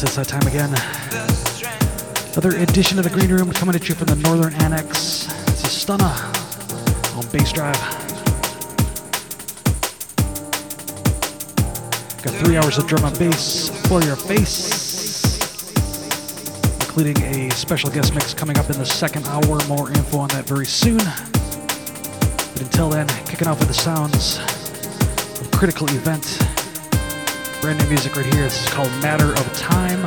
It's that time again. Another edition of the Green Room coming at you from the Northern Annex. It's a Stunna on Bassdrive. Got three hours of drum and bass for your face, including a special guest mix coming up in the second hour. More info on that very soon. But until then, kicking off with the sounds of Critical Event. Brand new music right here. This is called Matter of Time.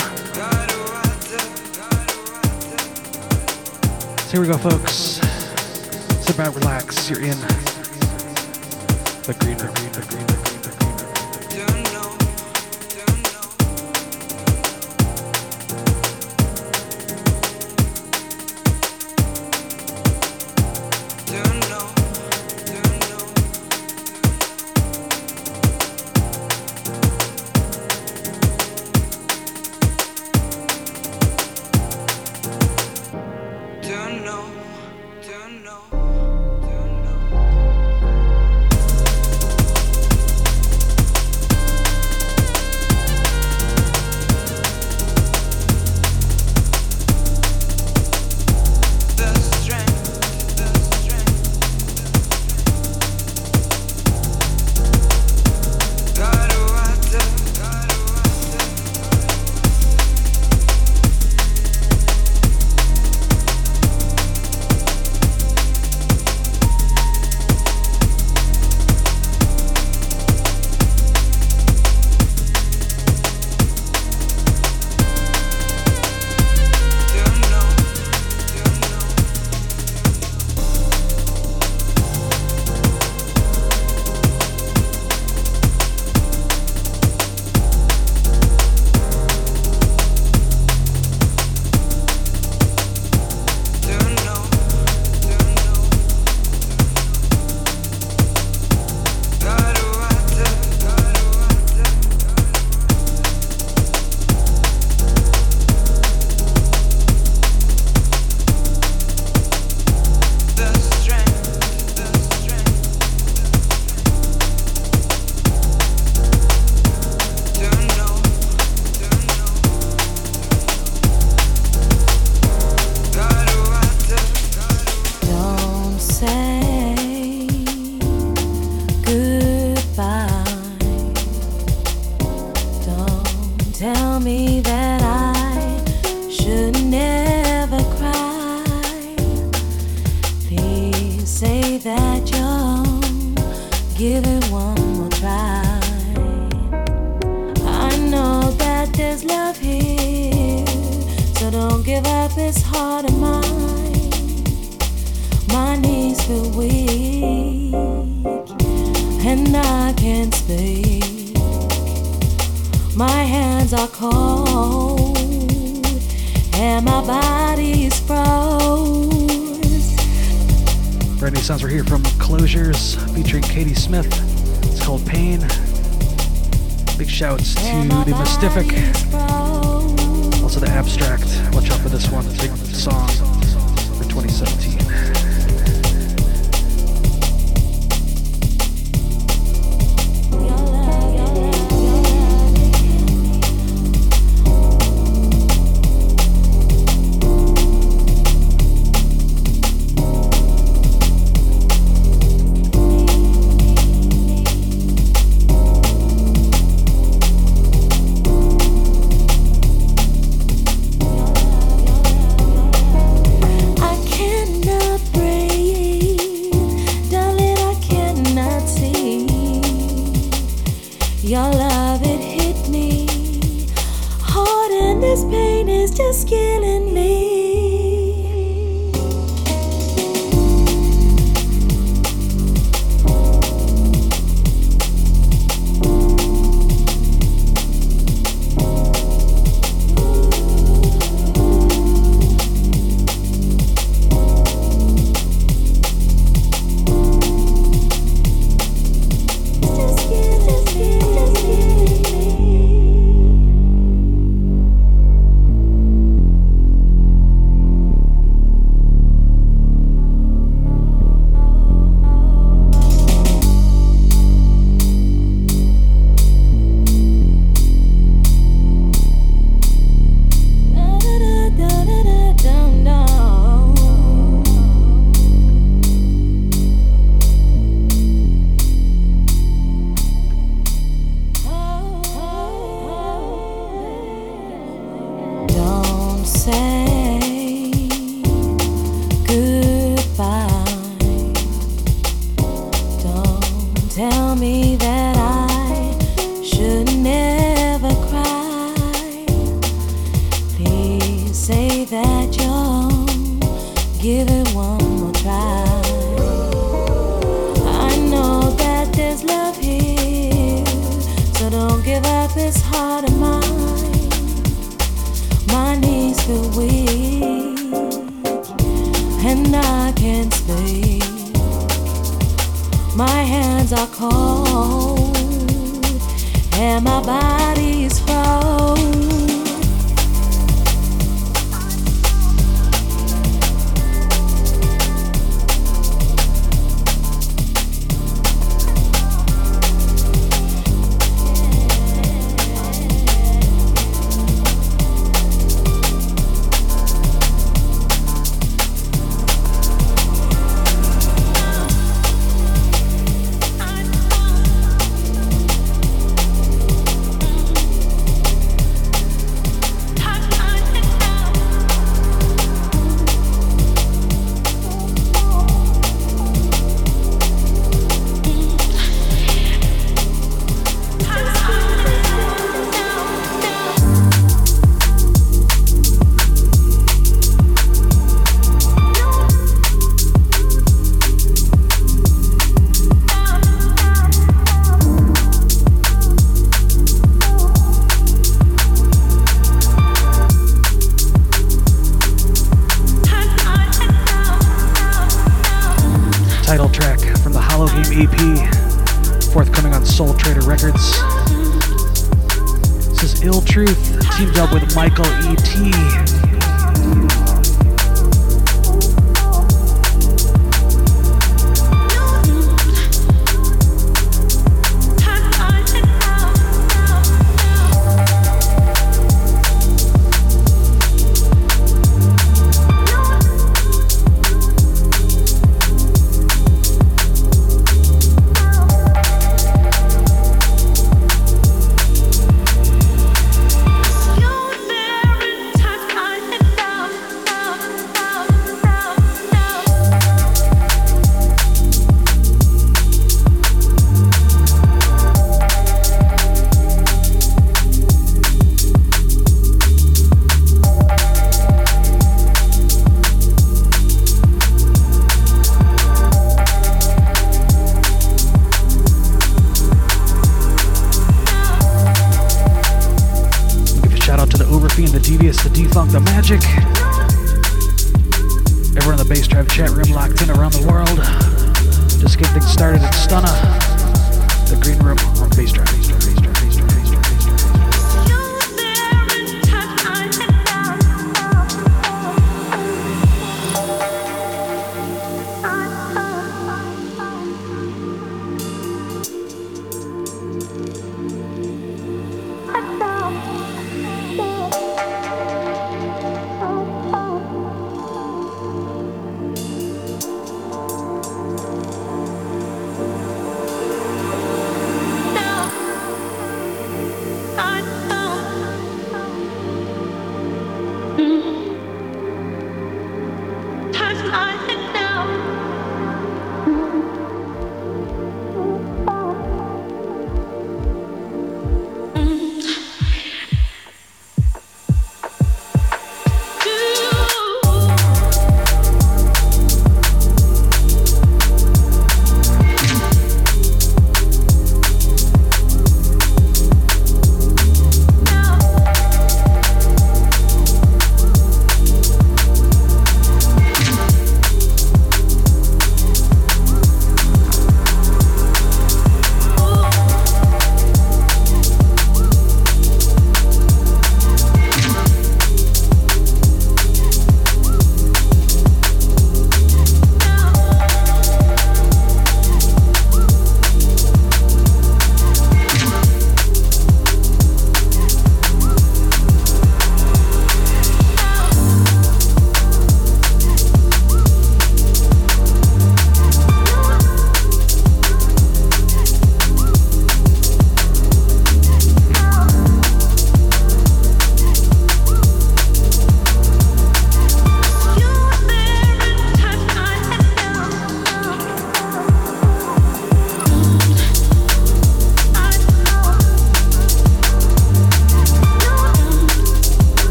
So here we go, folks. Sit back, relax. You're in the green. The green room. say.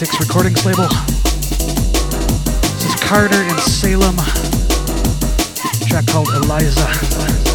Sticks Recordings label. This is Carter in Salem, track called Iliza.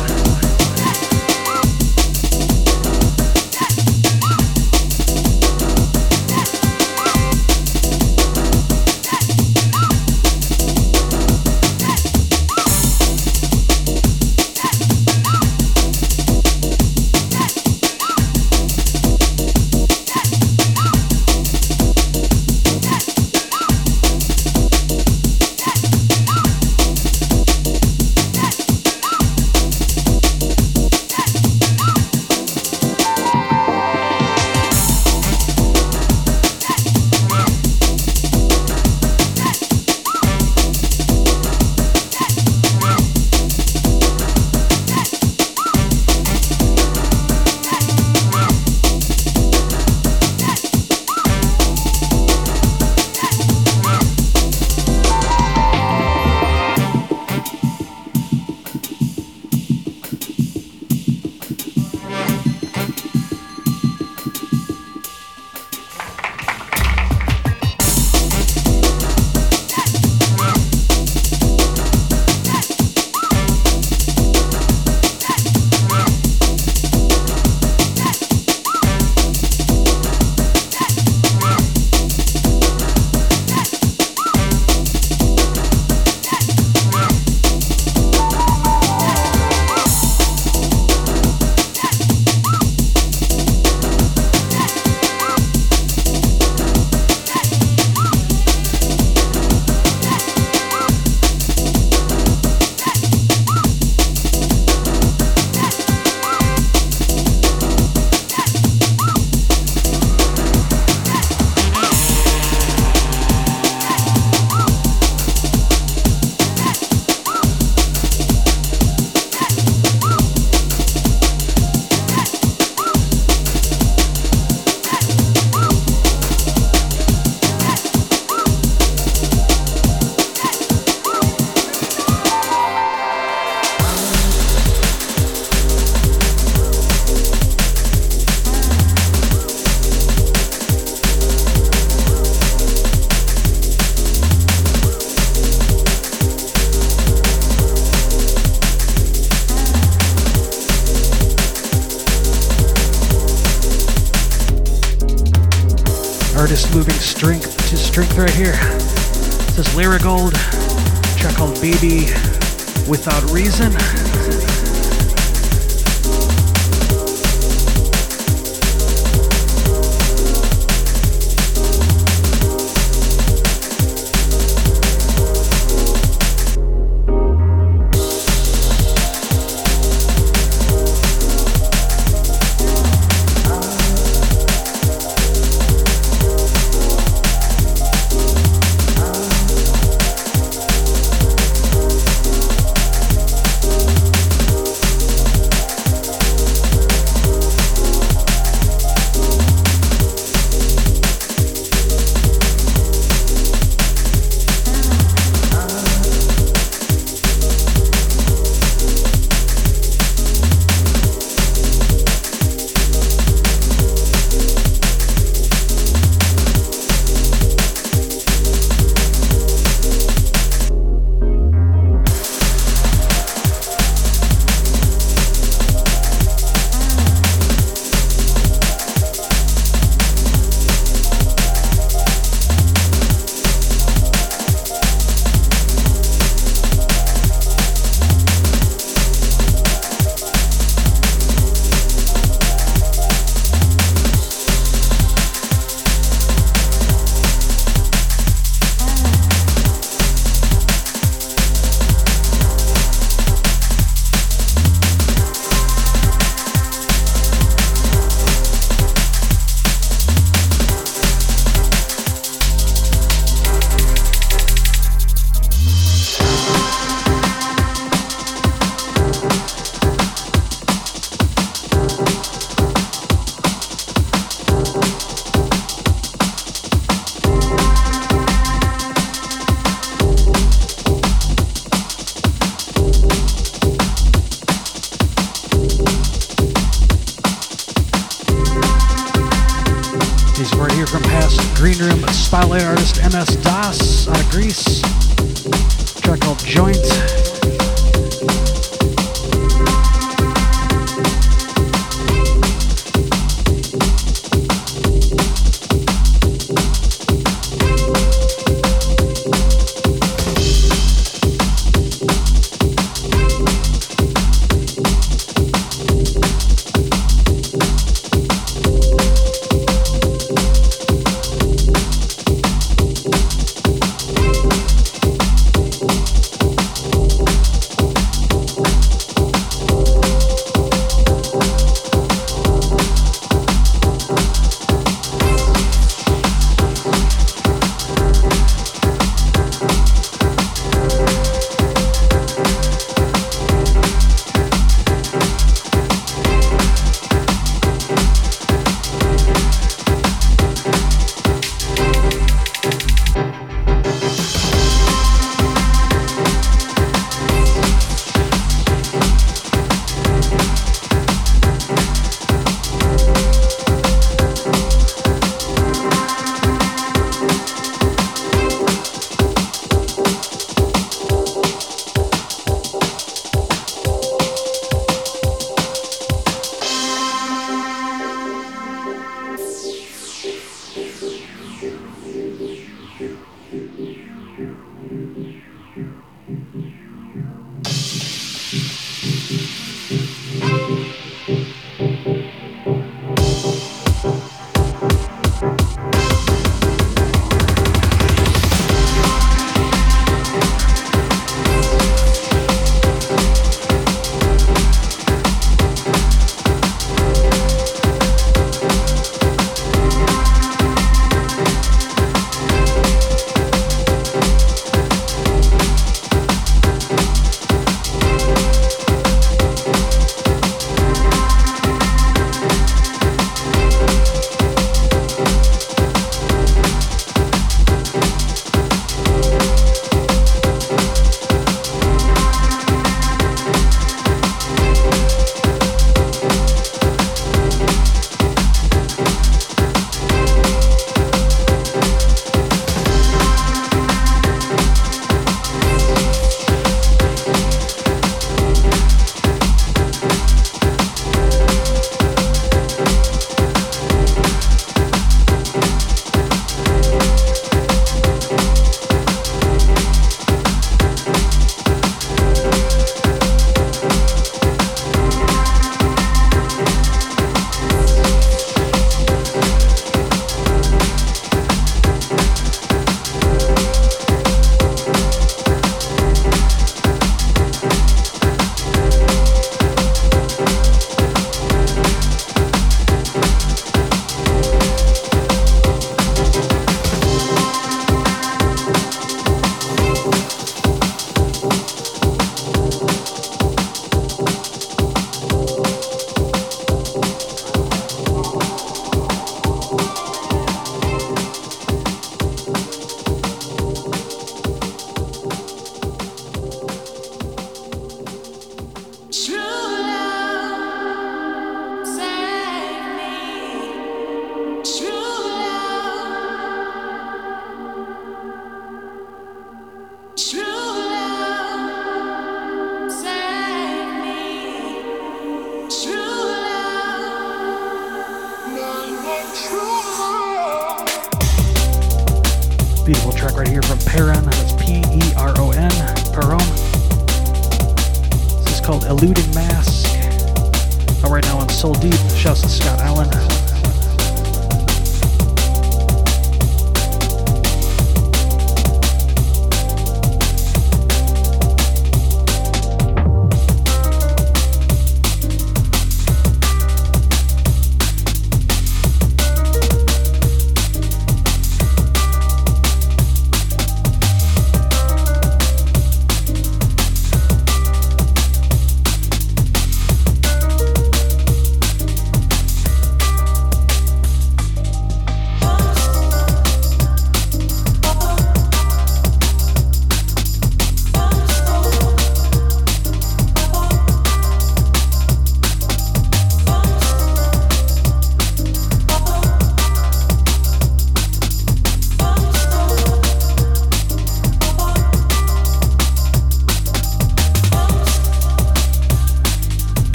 right here.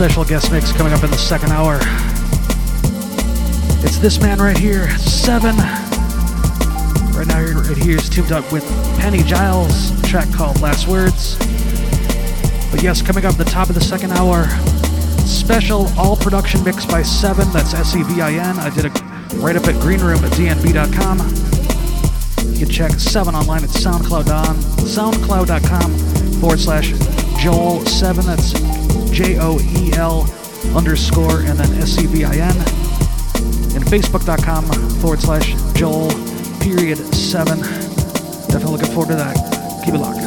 Special guest mix coming up in the second hour. It's this man right here, Sevin. Right now, right here is teamed up with Pennygiles, track called Last Words. But yes, coming up at the top of the second hour, special all production mix by Sevin. That's S E V I N. I did it right up at greenroom at dnb.com. You can check Sevin online at SoundCloud.com, SoundCloud.com forward slash Joel7. That's J O E L underscore and then S C V I N. And Facebook.com forward slash Joel period seven. Definitely looking forward to that. Keep it locked.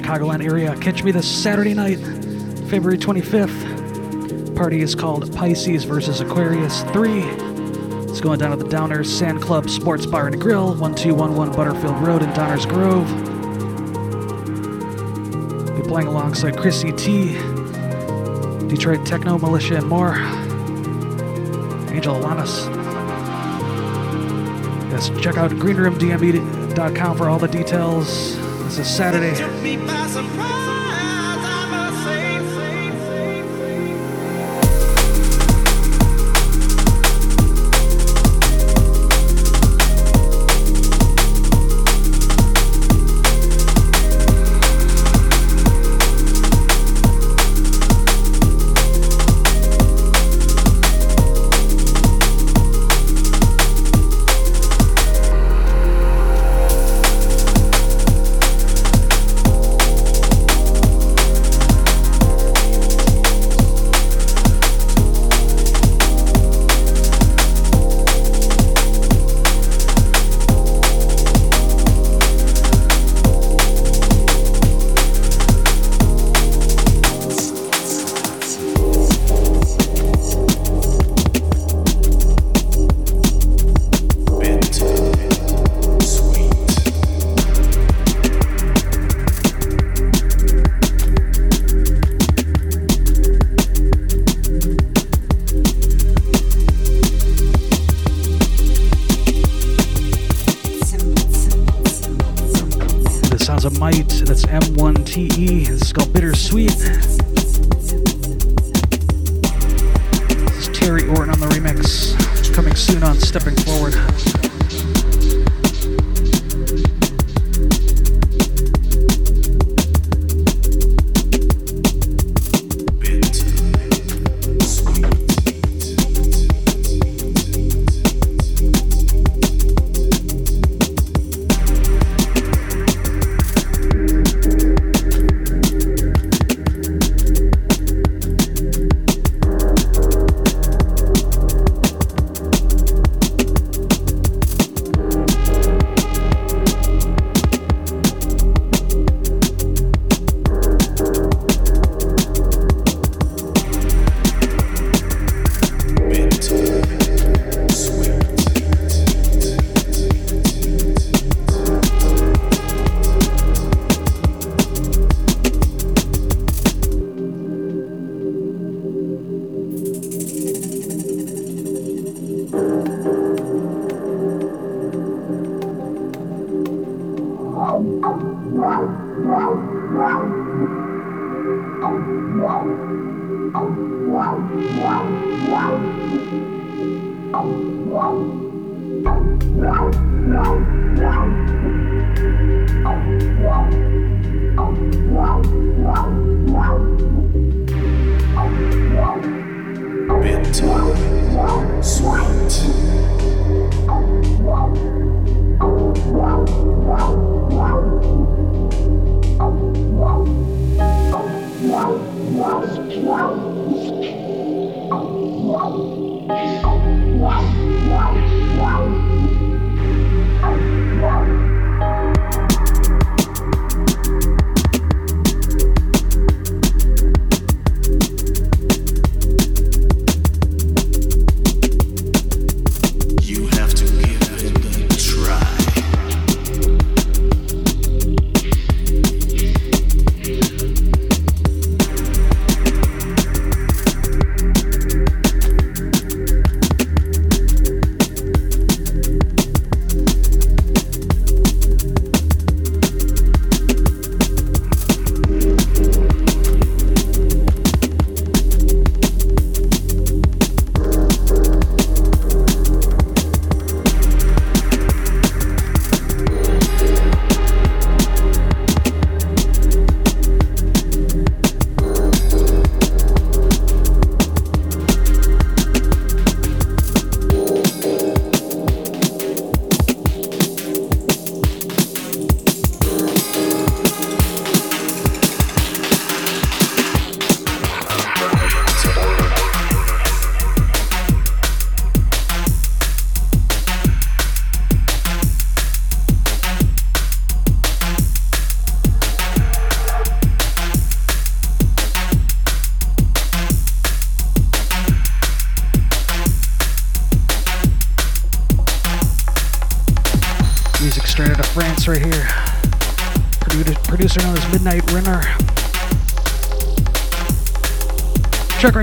Chicagoland area, catch me this Saturday night, February 25th. Party is called Pisces versus Aquarius 3. It's going down at the Downers Sand Club Sports Bar and Grill, 1211 Butterfield Road in Downers Grove. Be playing alongside Chrissy T, Detroit Techno Militia, and more. Angel Alanis. Yes, check out greenroomdnb.com for all the details. Is Saturday.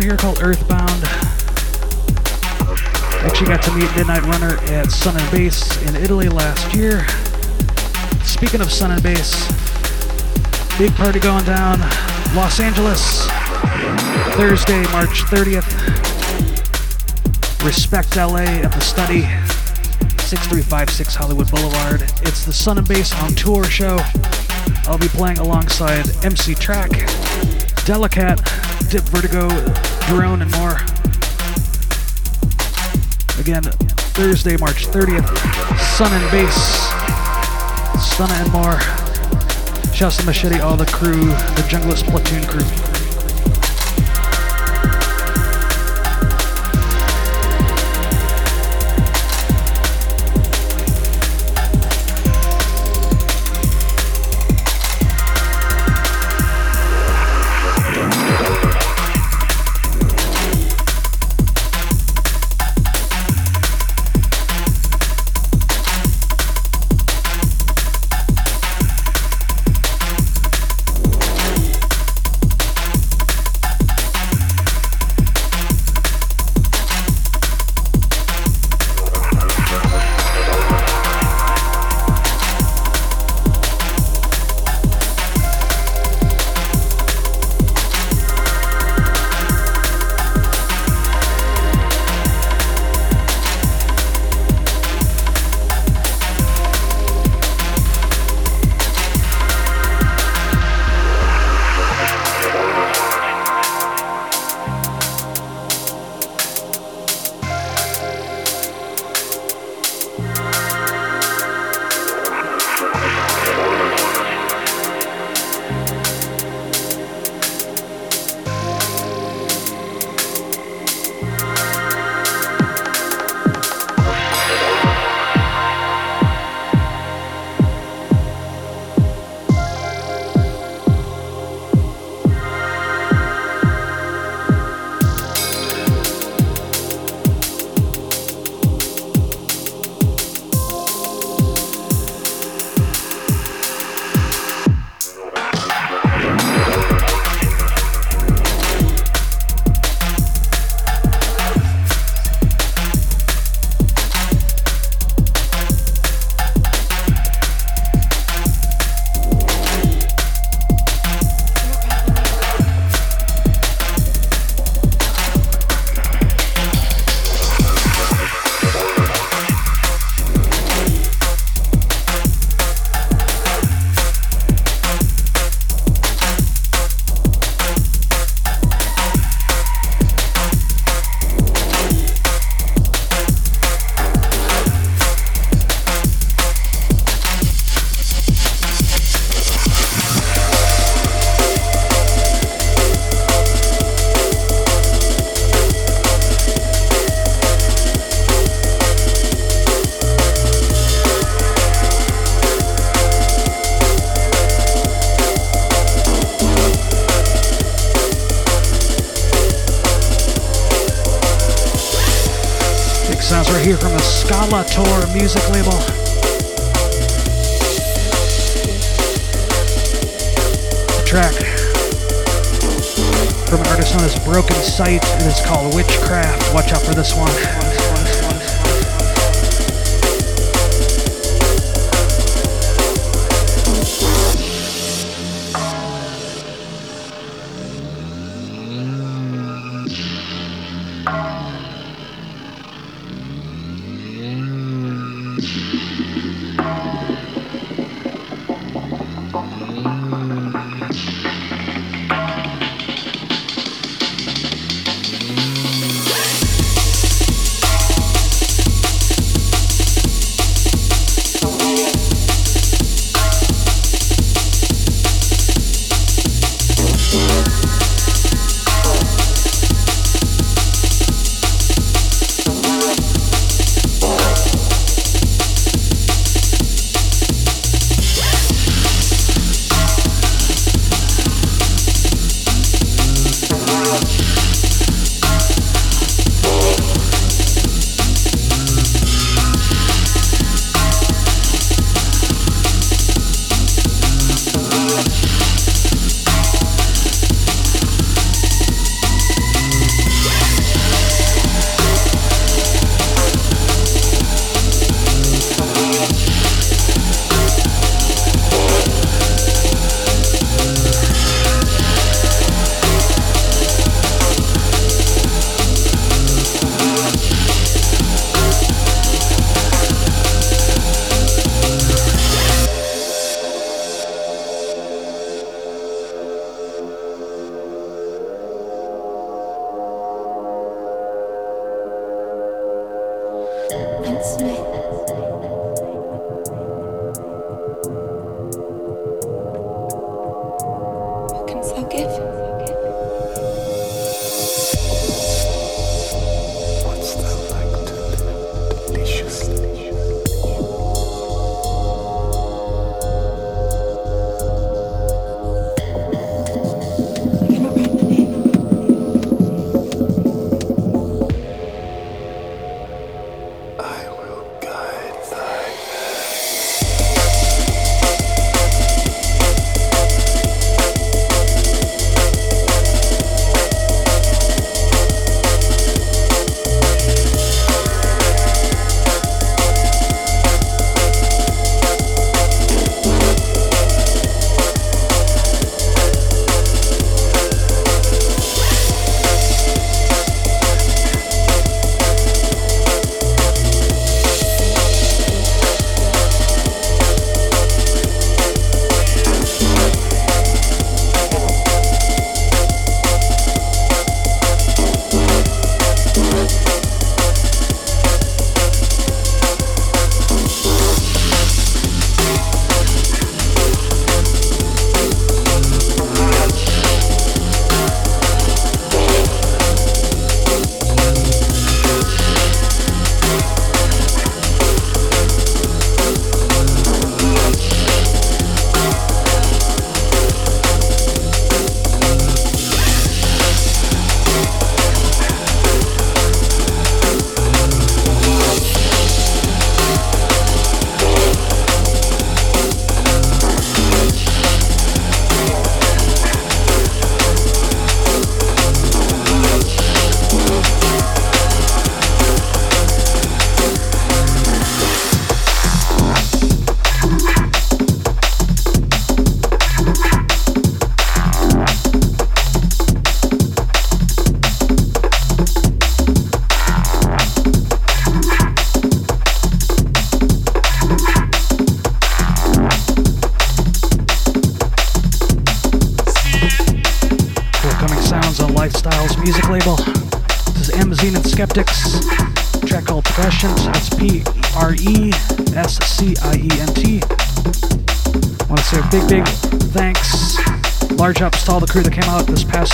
Here called Earthbound. Actually got to meet Midnight Runner at Sun and Bass in Italy last year. Speaking of Sun and Bass, big party going down Los Angeles Thursday, March 30th. Respect LA at the study, 6356 Hollywood Boulevard. It's the Sun and Bass on Tour show. I'll be playing alongside MC Track, Delicat, Dip Vertigo, Drone, and more. Again, Thursday, March 30th, Sun and Bass, Sun and more. Shouts to Machete, all the crew, the Junglist Platoon crew.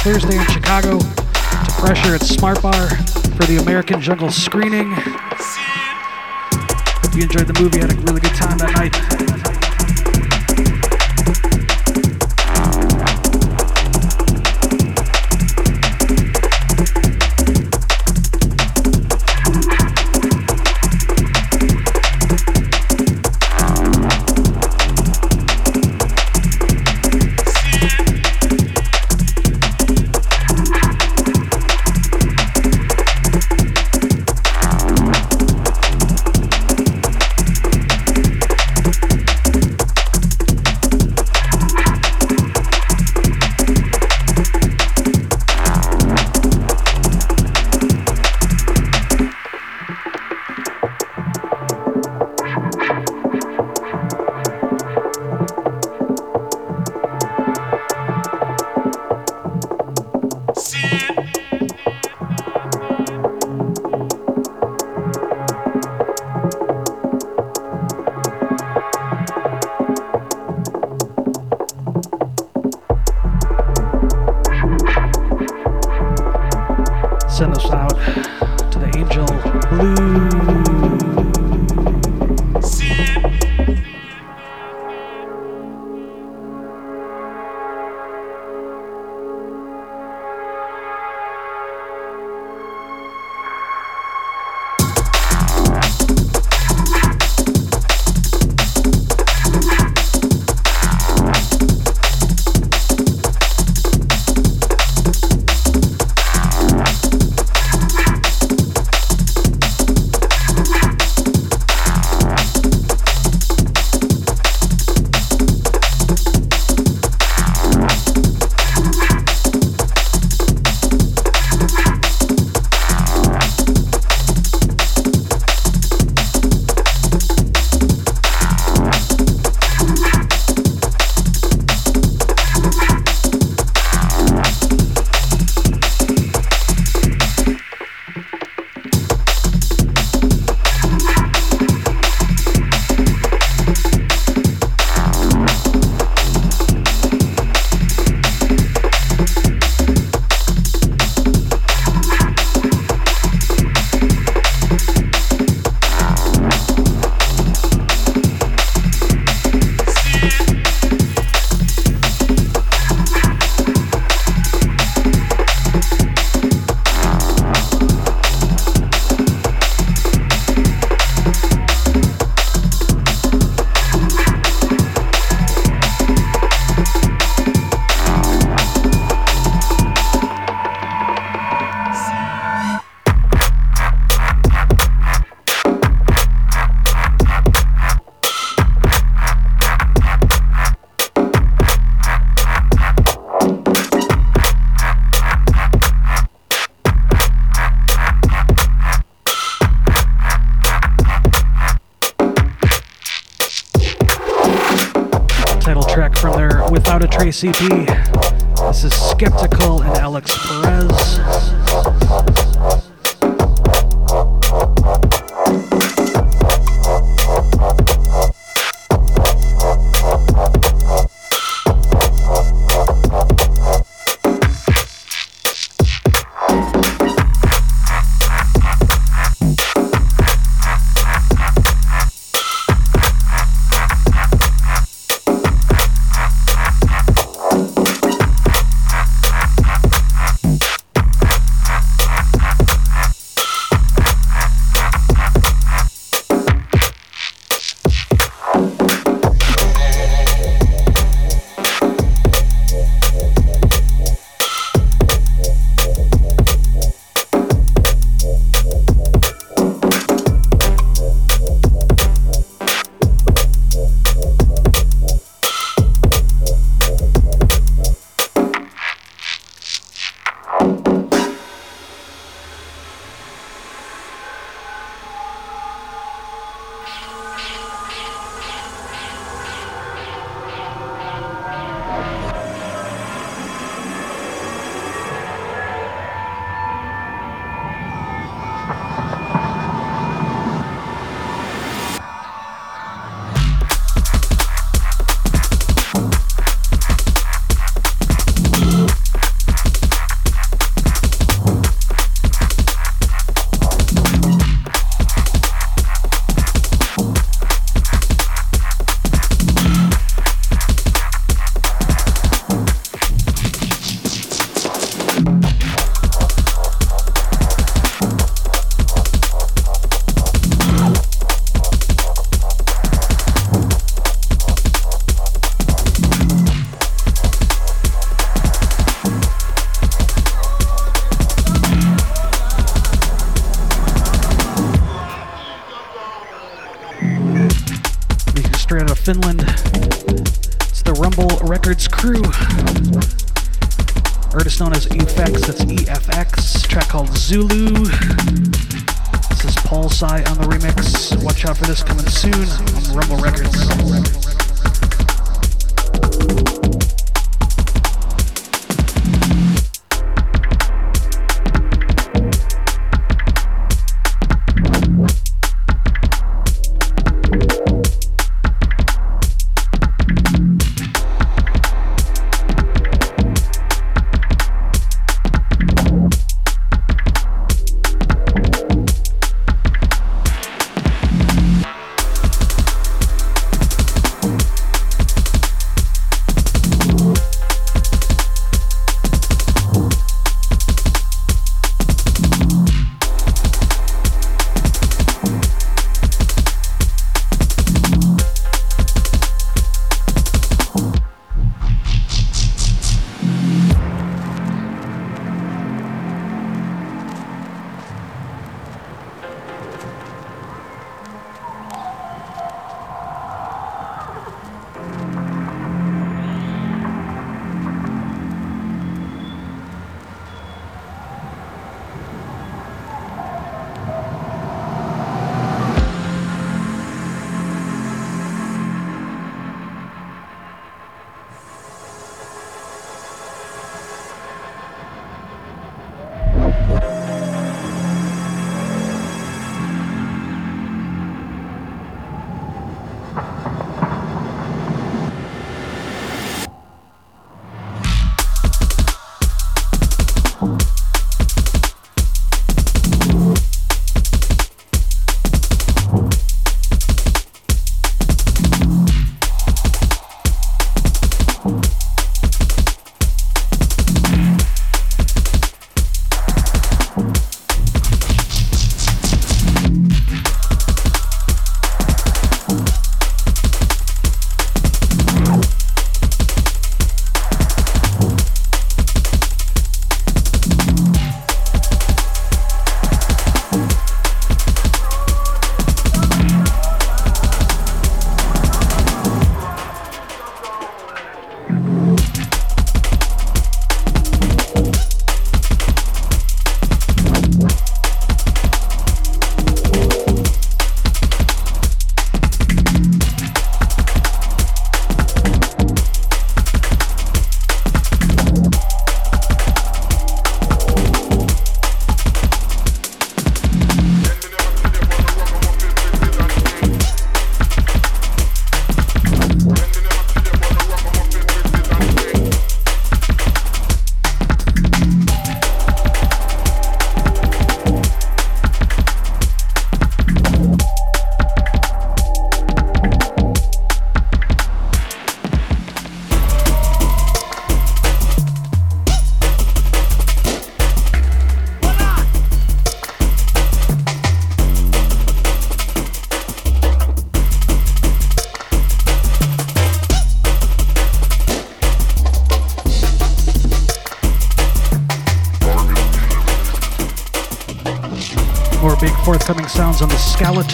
Thursday in Chicago to Pressure at Smart Bar for the American Jungle screening. Hope you enjoyed the movie. Had a really good time that night. ACP.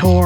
On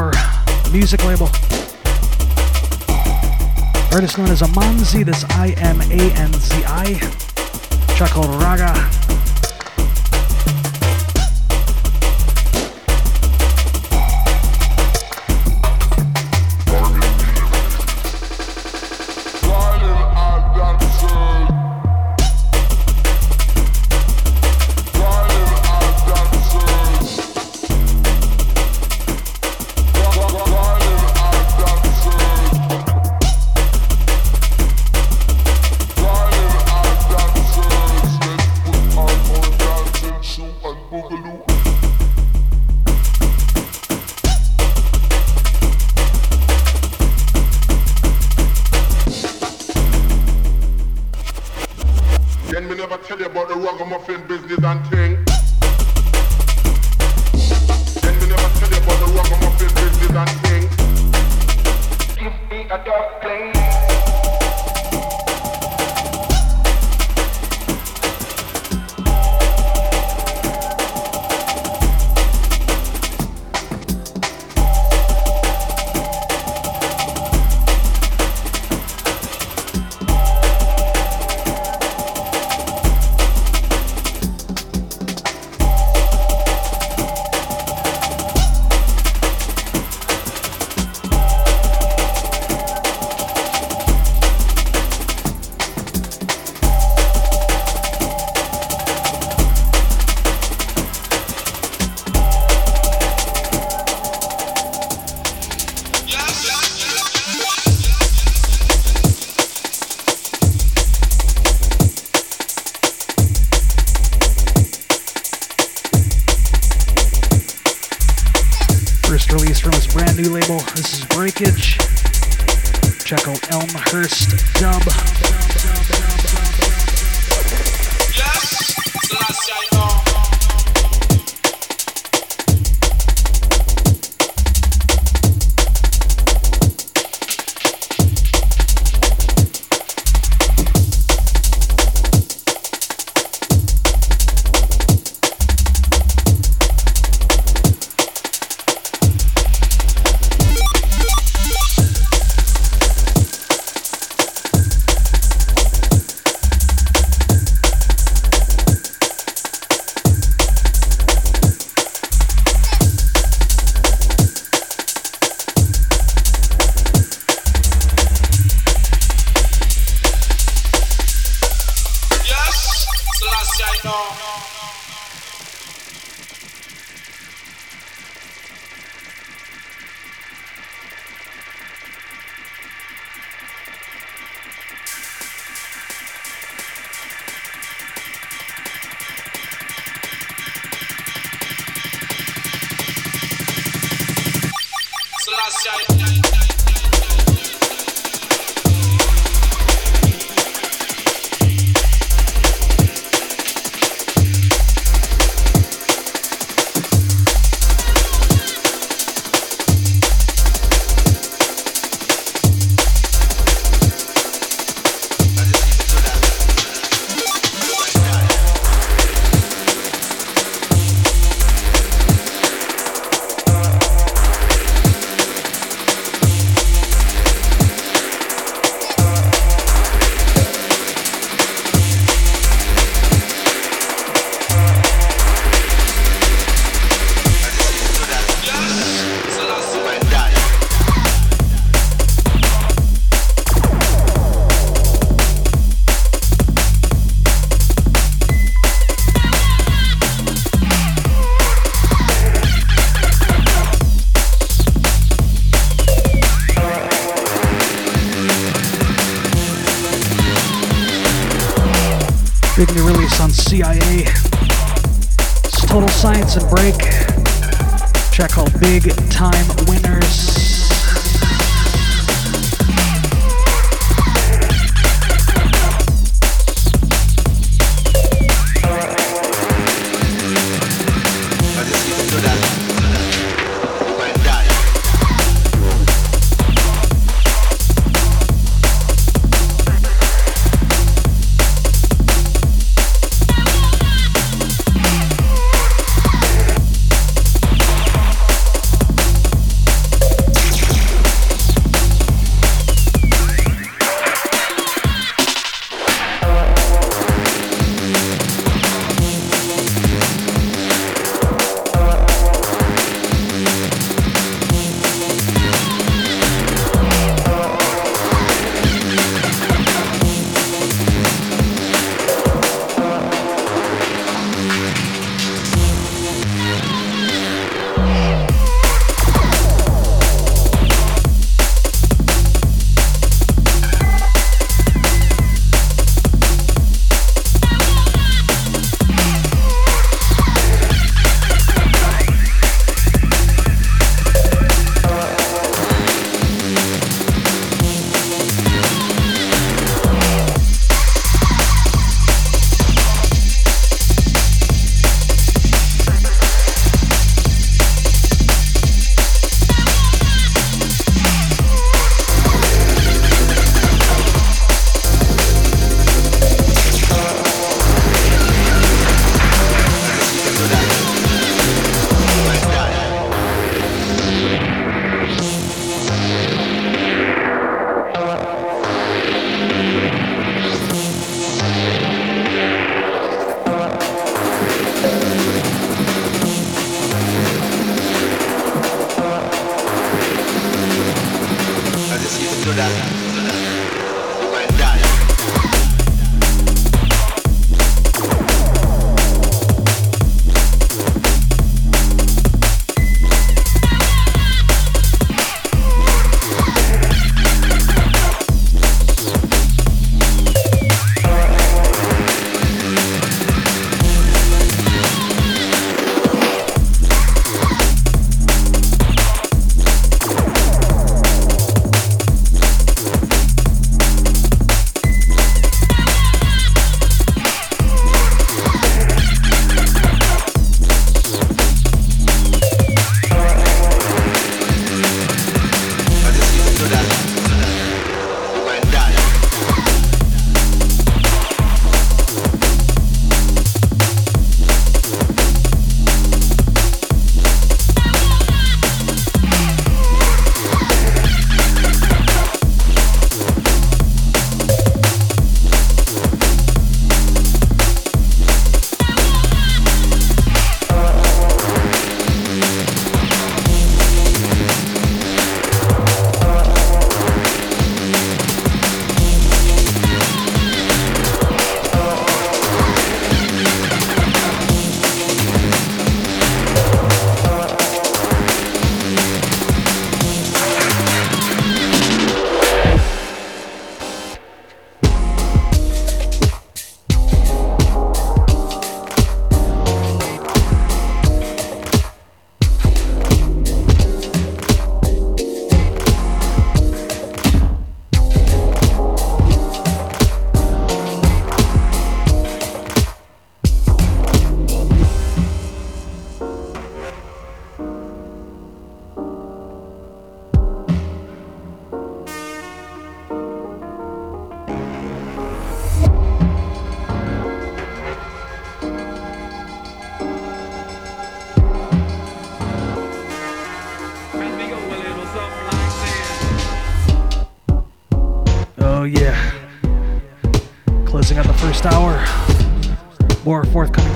CIA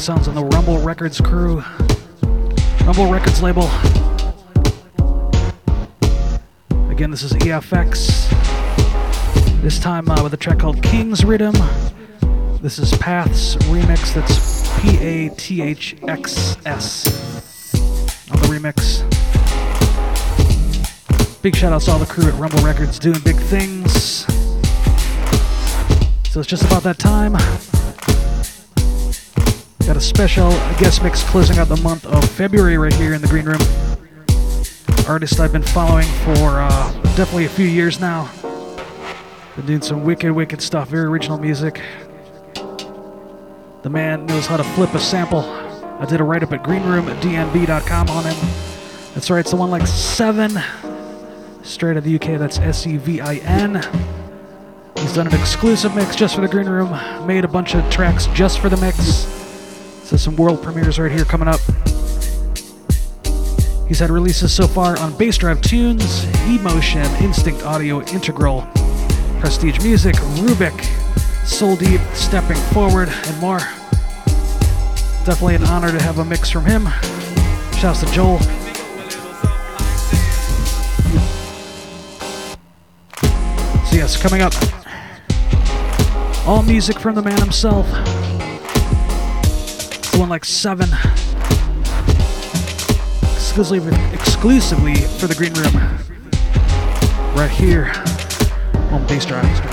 sounds on the Rumble Records crew. Rumble Records label. Again, this is EFX. This time uh, with a track called King's Riddim. This is Pathxs remix. That's P A T H X S on the remix. Big shout outs to all the crew at Rumble Records doing big things. So it's just about that time. Special guest mix closing out the month of February right here in the green room. Artist I've been following for uh, definitely a few years now. Been doing some wicked, wicked stuff, very original music. The man knows how to flip a sample. I did a write up at greenroomdnb.com on him. That's right, it's the one like seven, straight out of the UK. That's S E V I N. He's done an exclusive mix just for the Green Room, made a bunch of tracks just for the mix. So some world premieres right here coming up. He's had releases so far on Bassdrive Tunes, Emotion, Instinct Audio, Integral, Prestige Music, Rubik, Soul Deep, Stepping Forward, and more. Definitely an honor to have a mix from him. Shouts to Joel. So yes, coming up, all music from the man himself. One like seven. Exclusively, exclusively for the green room. Right here on Bassdrive.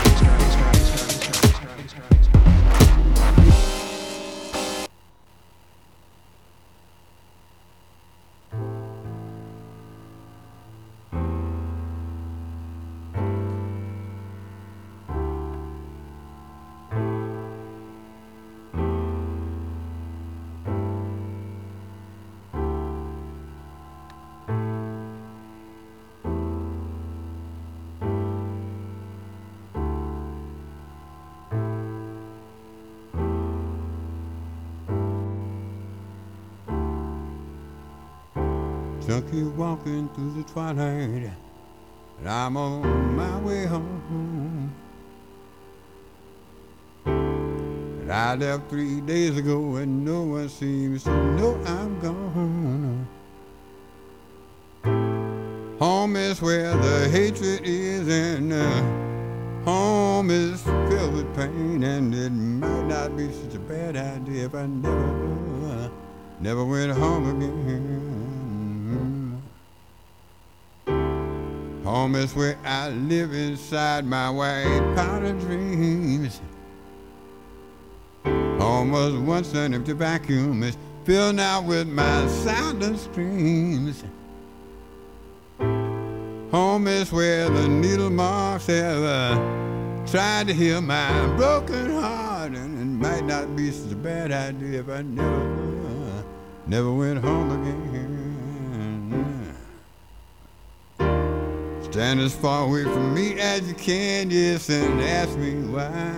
Through the twilight, and I'm on my way home. And I left three days ago, and no one seems to know I'm gone. Home is where the hatred is, and uh, home is filled with pain, and it might not be such a bad idea if I never, never went home again. Home is where I live inside my white powder dreams. Home was once an empty vacuum, it's filled now with my silent screams. Home is where the needle marks uh, tried to heal my broken heart, and it might not be such a bad idea if I never, never went home again. Stand as far away from me as you can, yes, and ask me why.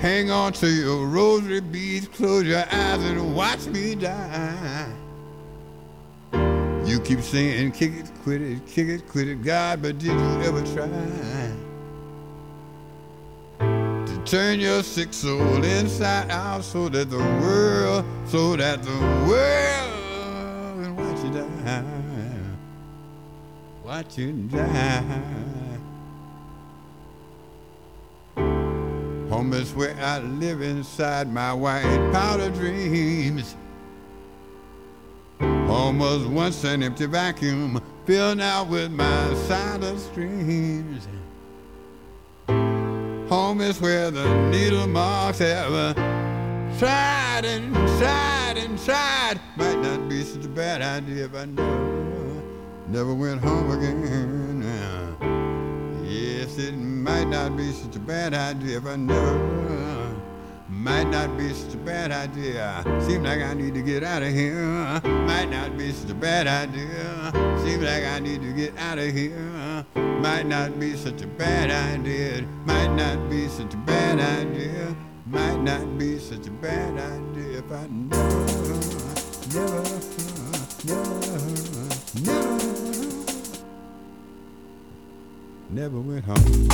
Hang on to your rosary beads, close your eyes and watch me die. You keep saying, kick it, quit it, kick it, quit it, God, but did you ever try to turn your sick soul inside out so that the world, so that the world can watch you die? Watch you die. Home is where I live inside my white powder dreams. Home was once an empty vacuum, filled now with my silent screams. Home is where the needle marks have tried and tried and tried. Might not be such a bad idea if I never, never went home again. Yes, it might not be such a bad idea if I never, might not be such a bad idea. Seems like I need to get out of here. Might not be such a bad idea. Seems like I need to get out of here. Might not be such a bad idea. Might not be such a bad idea. Might not be such a bad idea if I never, never, never, never, never went home.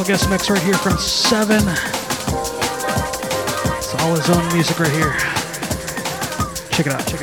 Special guest mix right here from Sevin. It's all his own music right here. Check it out, check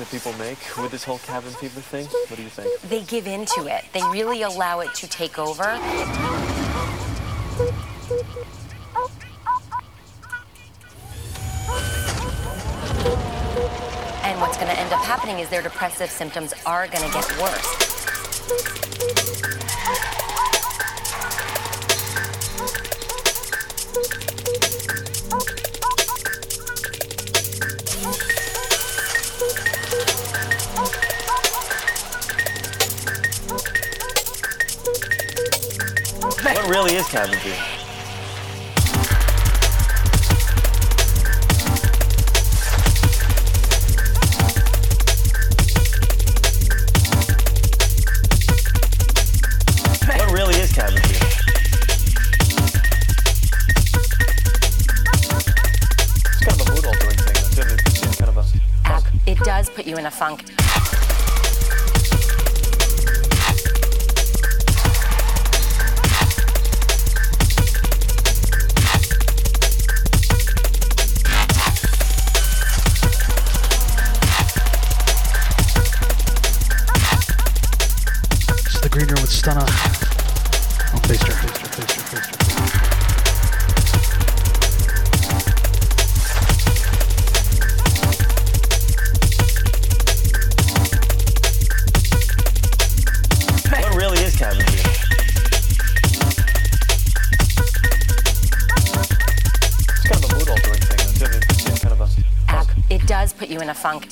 that people make with this whole cabin fever thing? What do you think? They give into it. They really allow it to take over. And what's going to end up happening is their depressive symptoms are going to get worse. In a funk.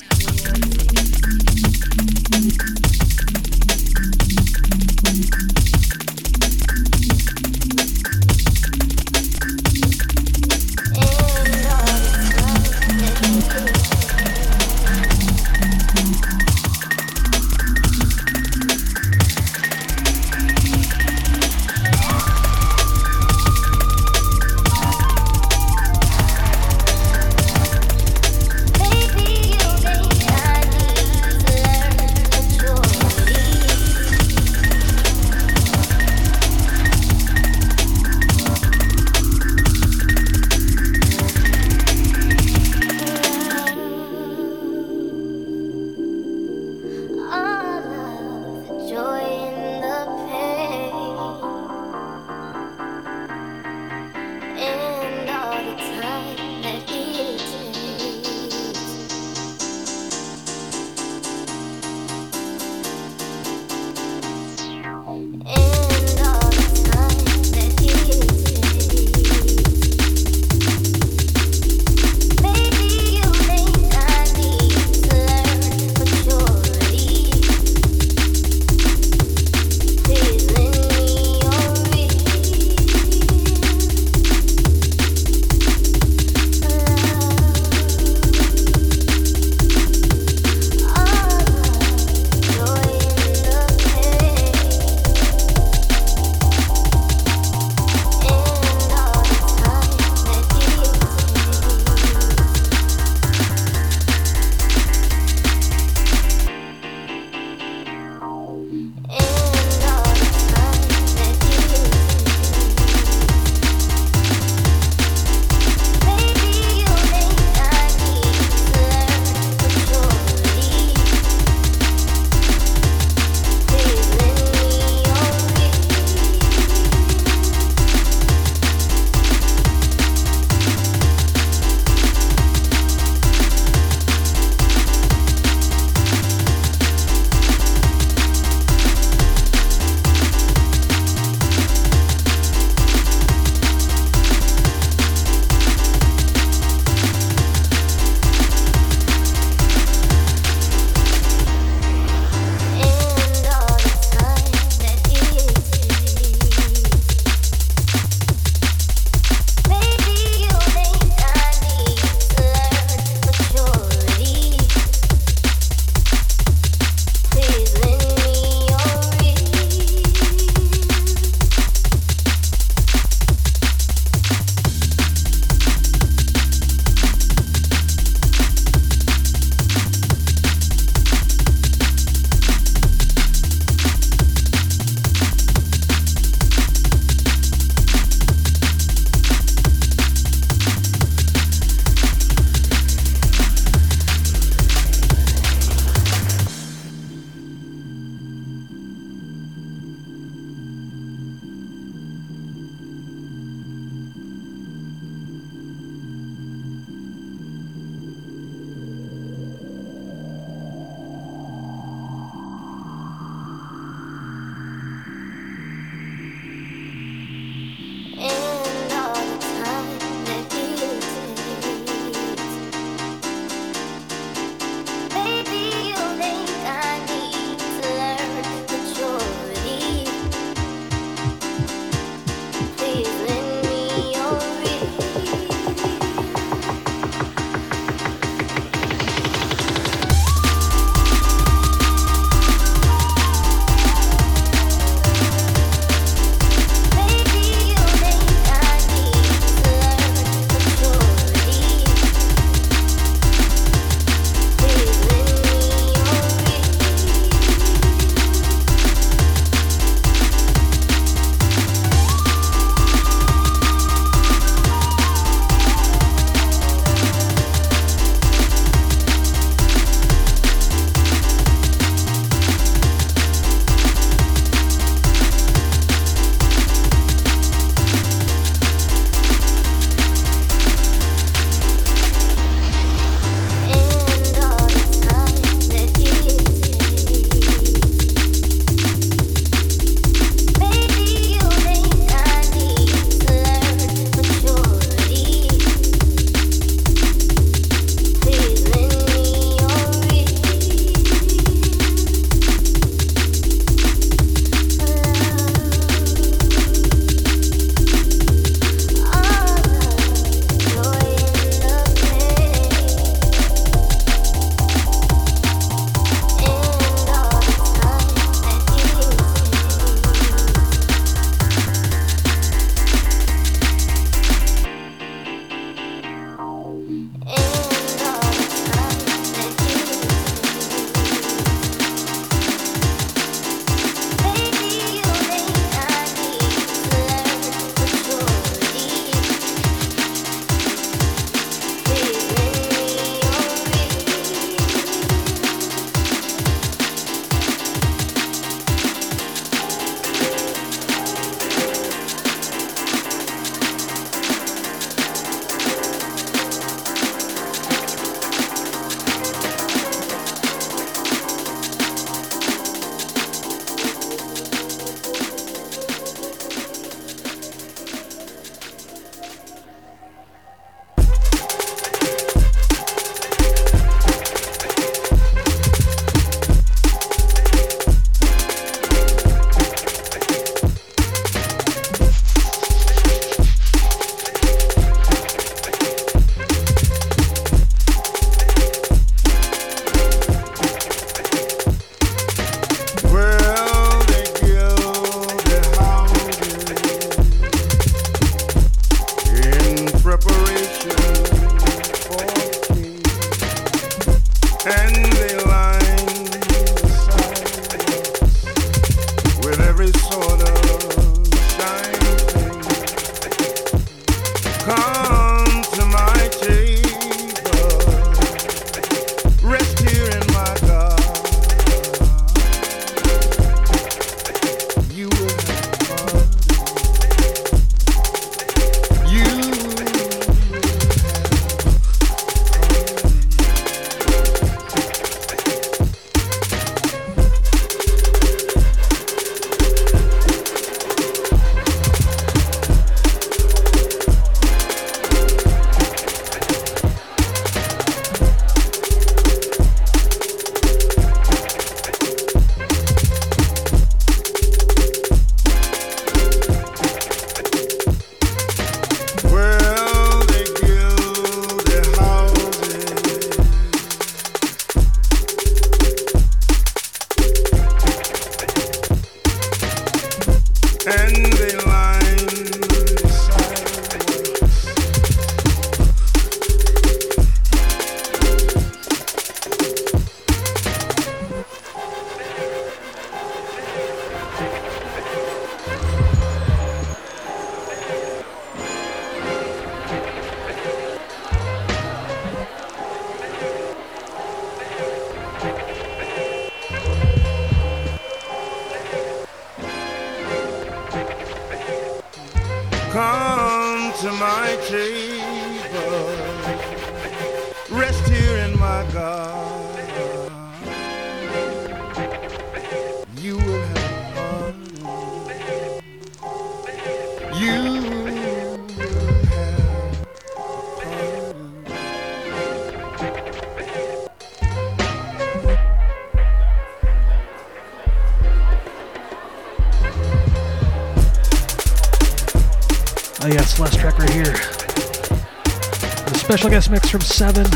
Special guest mix from Sevin,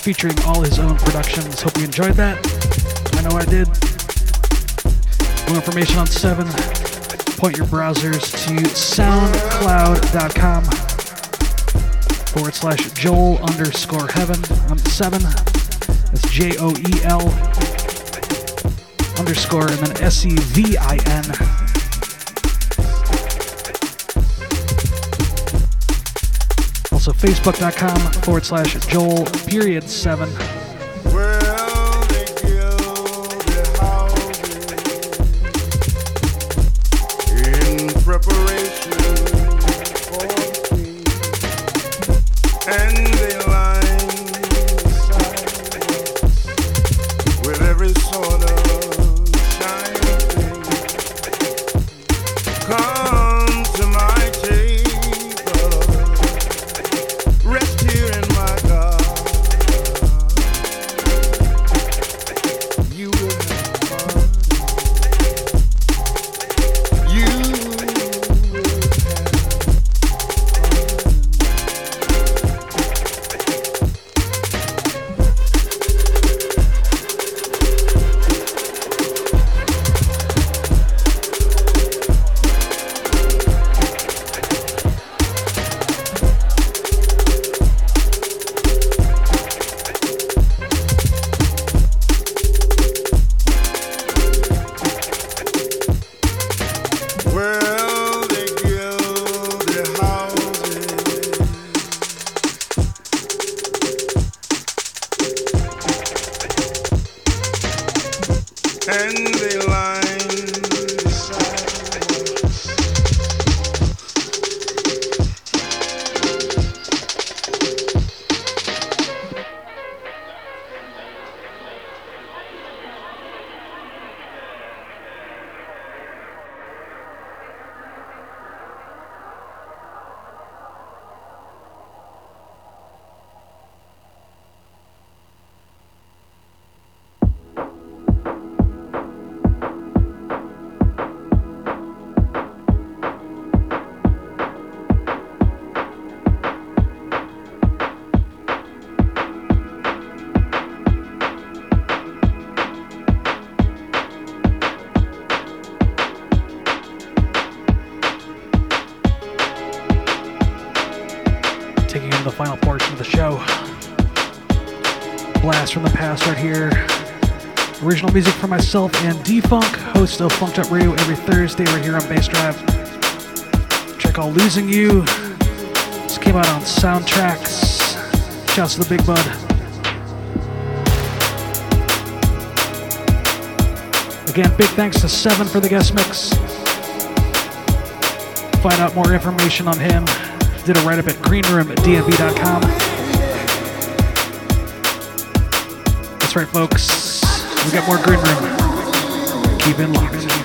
featuring all his own productions. Hope you enjoyed that. I know I did. More information on Sevin, point your browsers to soundcloud.com forward slash Joel underscore heaven. I'm seven. That's J O E L underscore and then S E V I N. Also, facebook.com forward slash Joel period sevin. Music for myself and D-Funk, host of Funked Up Radio every Thursday right here on Bassdrive. Check out Losing You. This came out on Soundtracks. Shouts to the Big Bud. Again, big thanks to Sevin for the guest mix. Find out more information on him. Did a write up at greenroomdnb.com. That's right, folks. We got more green room. Keep in locked.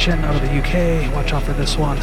On rotation out of the UK. Watch out for this one.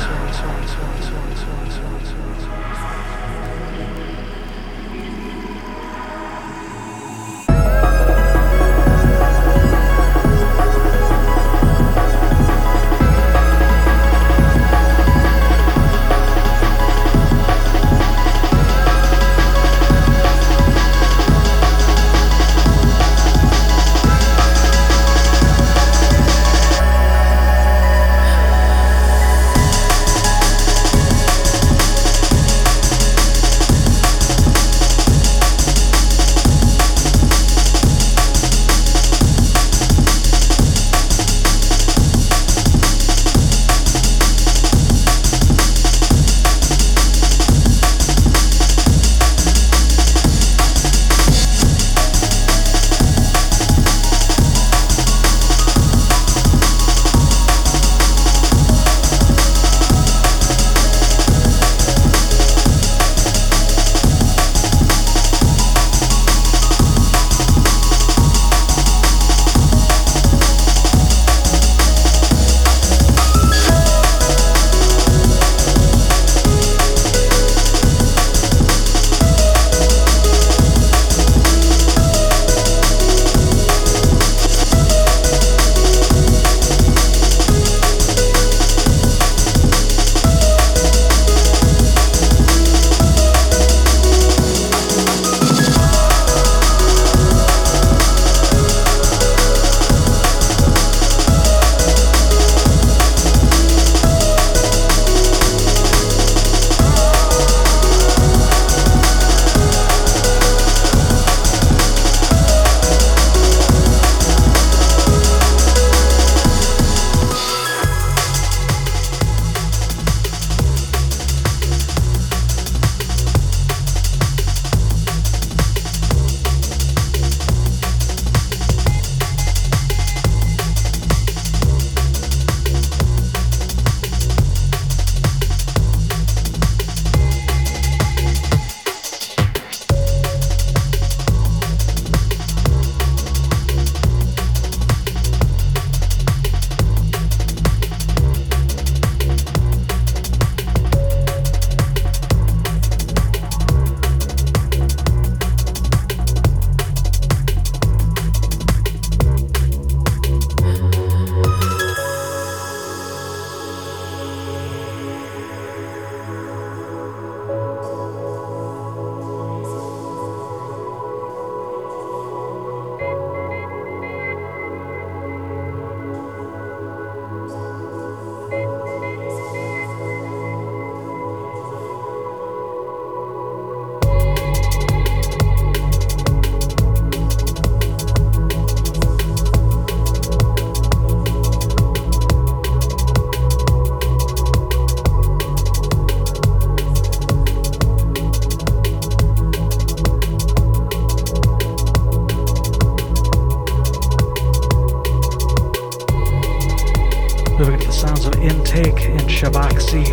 We're going to get sounds of intake in Shivaxi.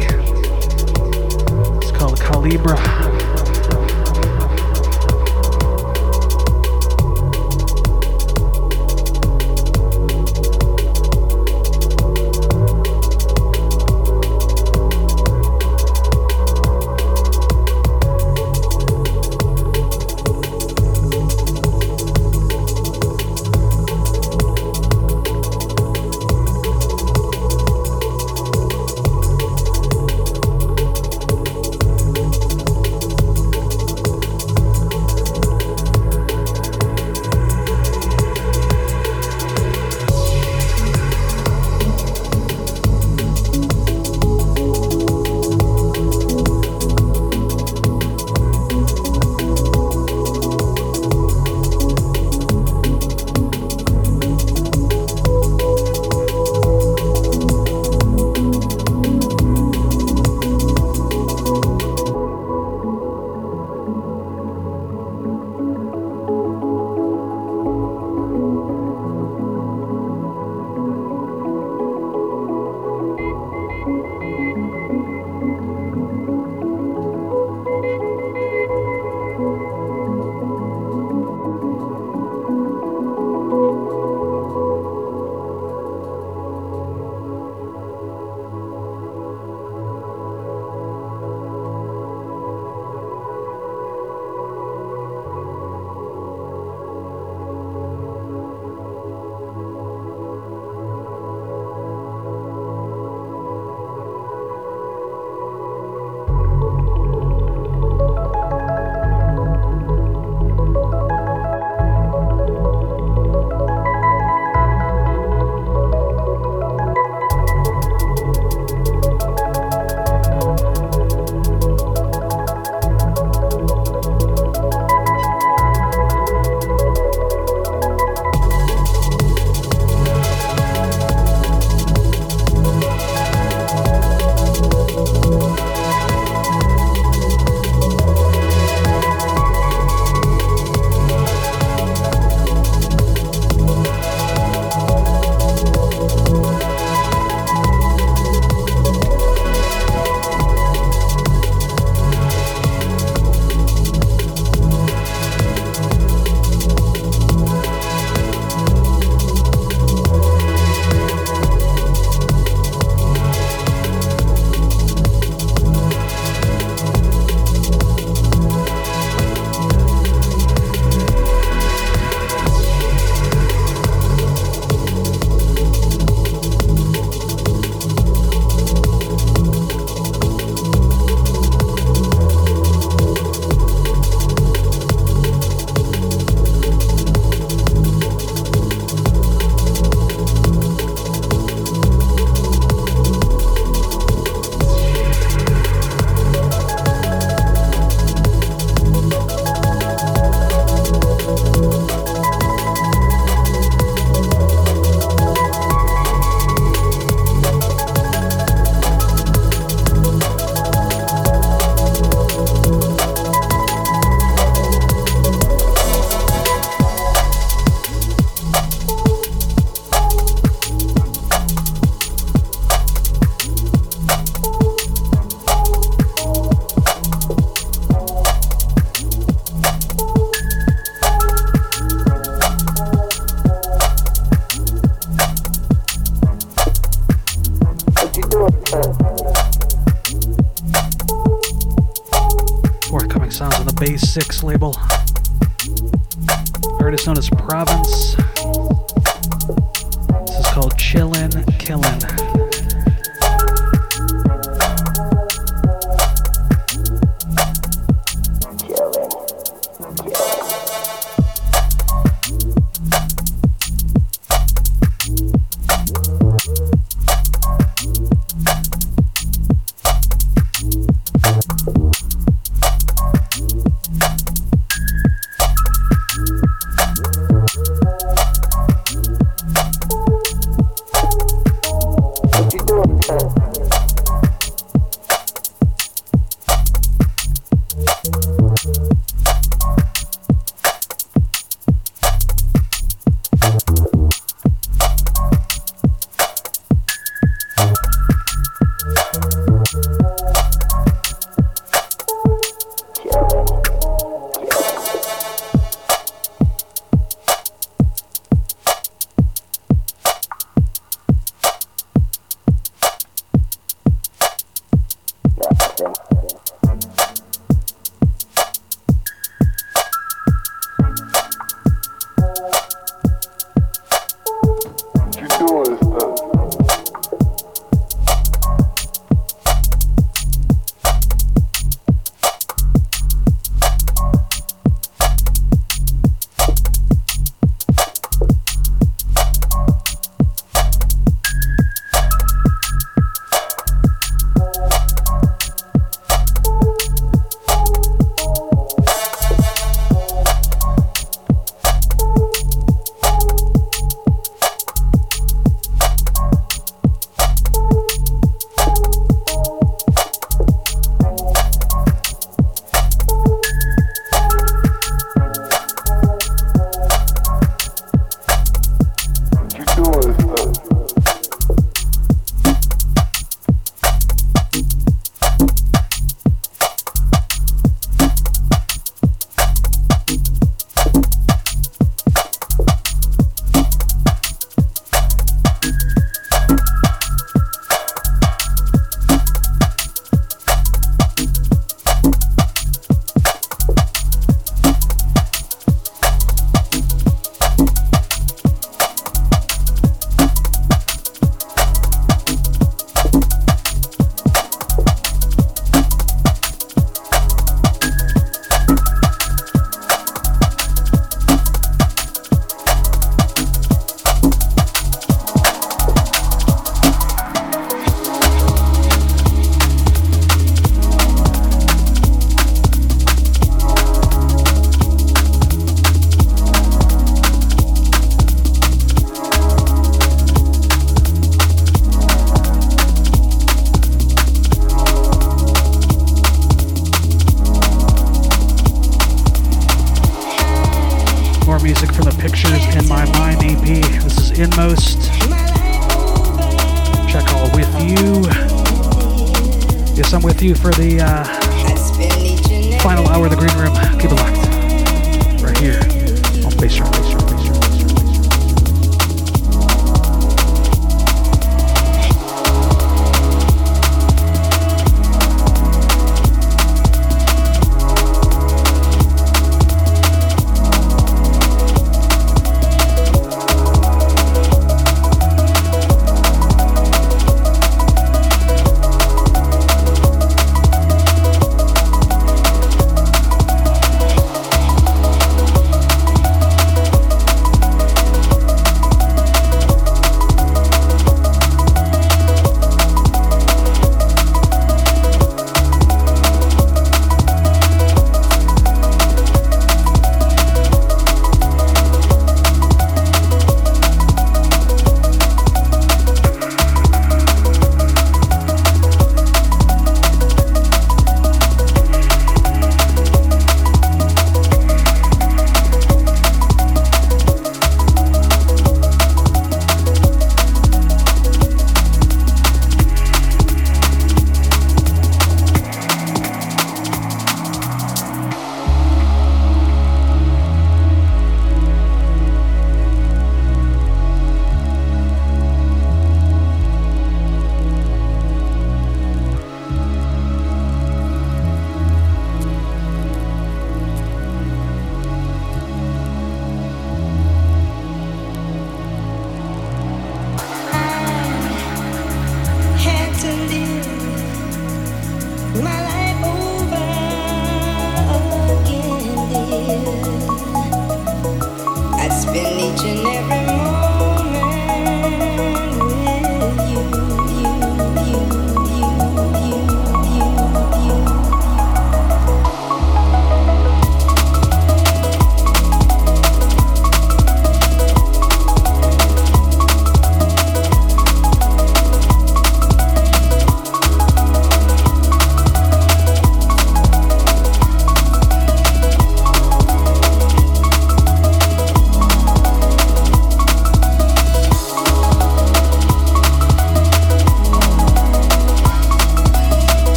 It's called Calibruh. 6 label.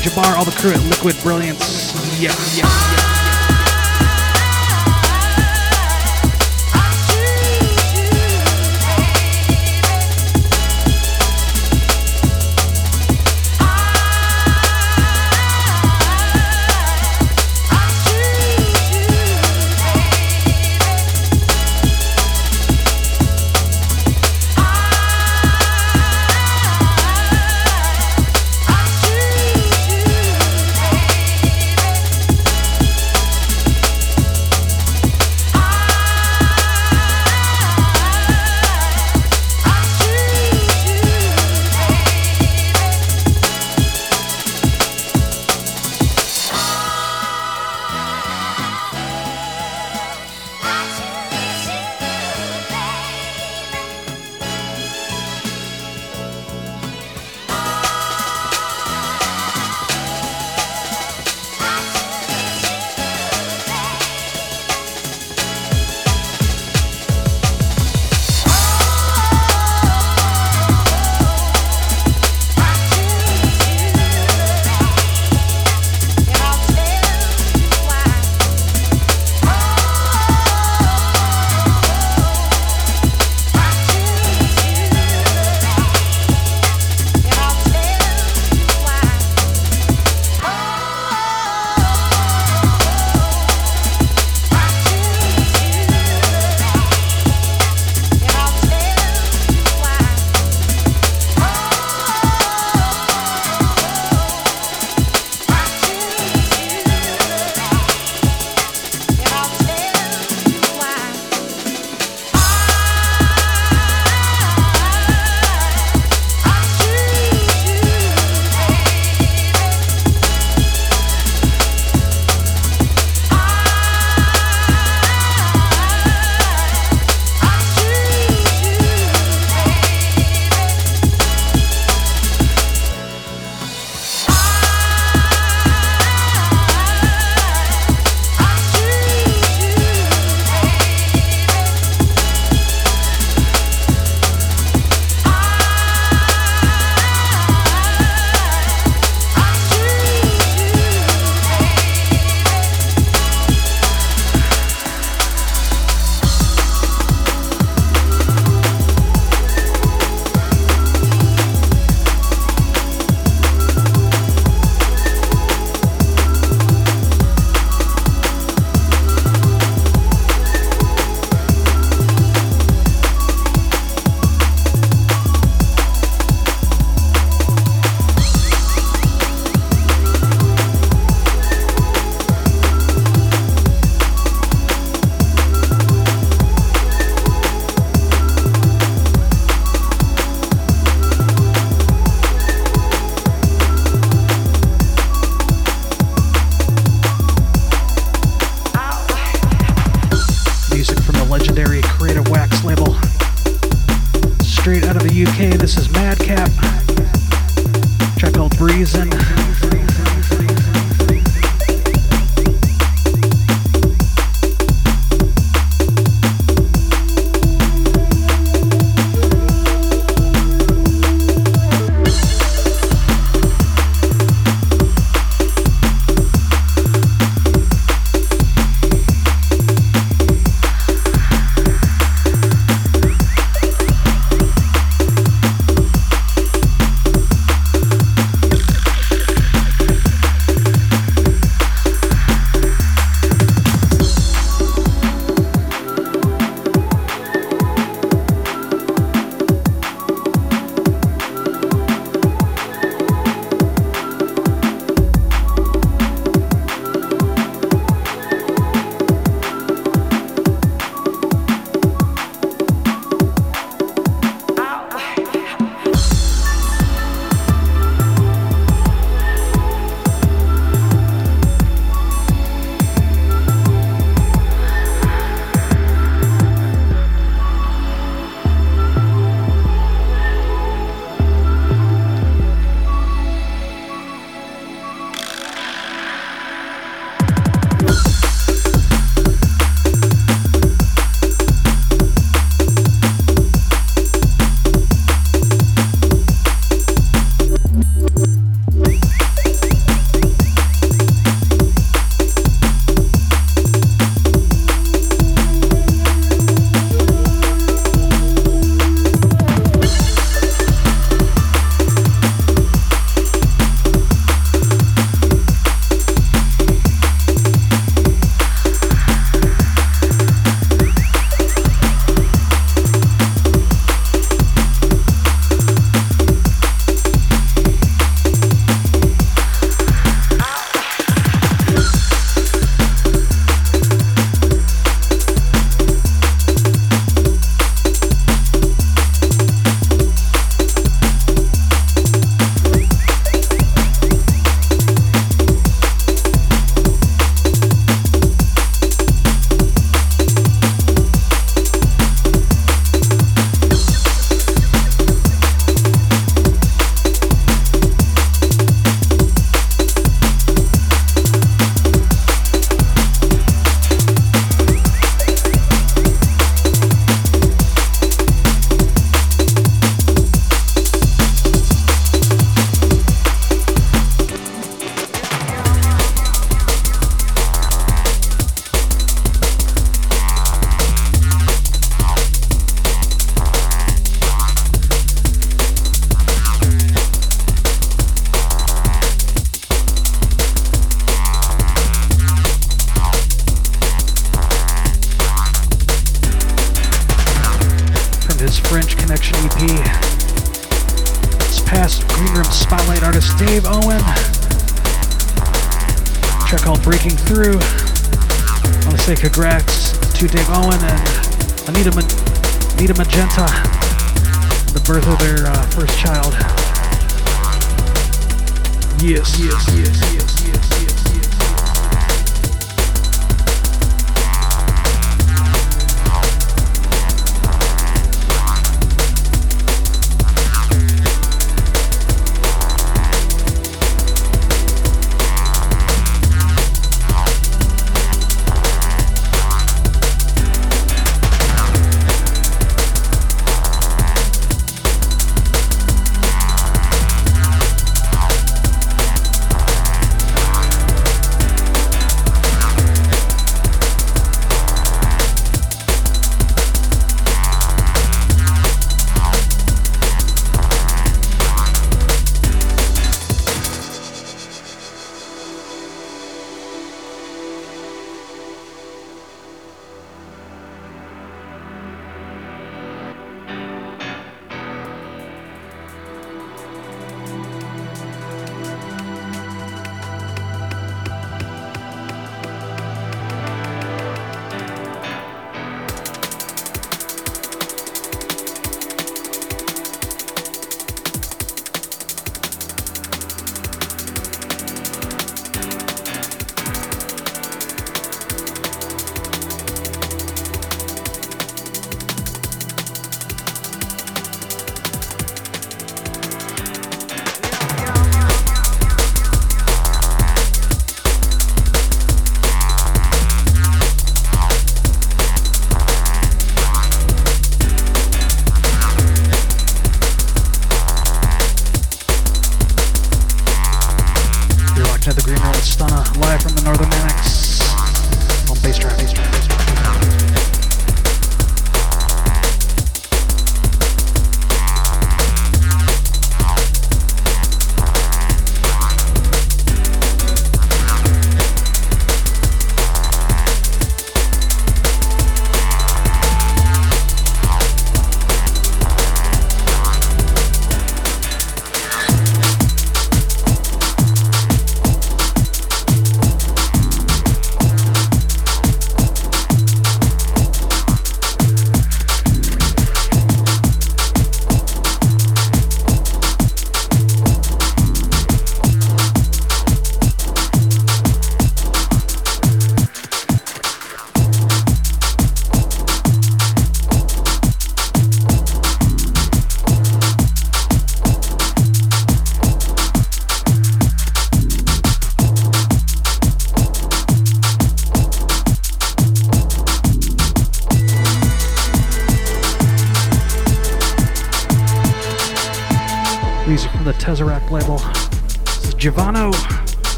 Jabbar, all the crew at Liquid Brilliance. Yeah.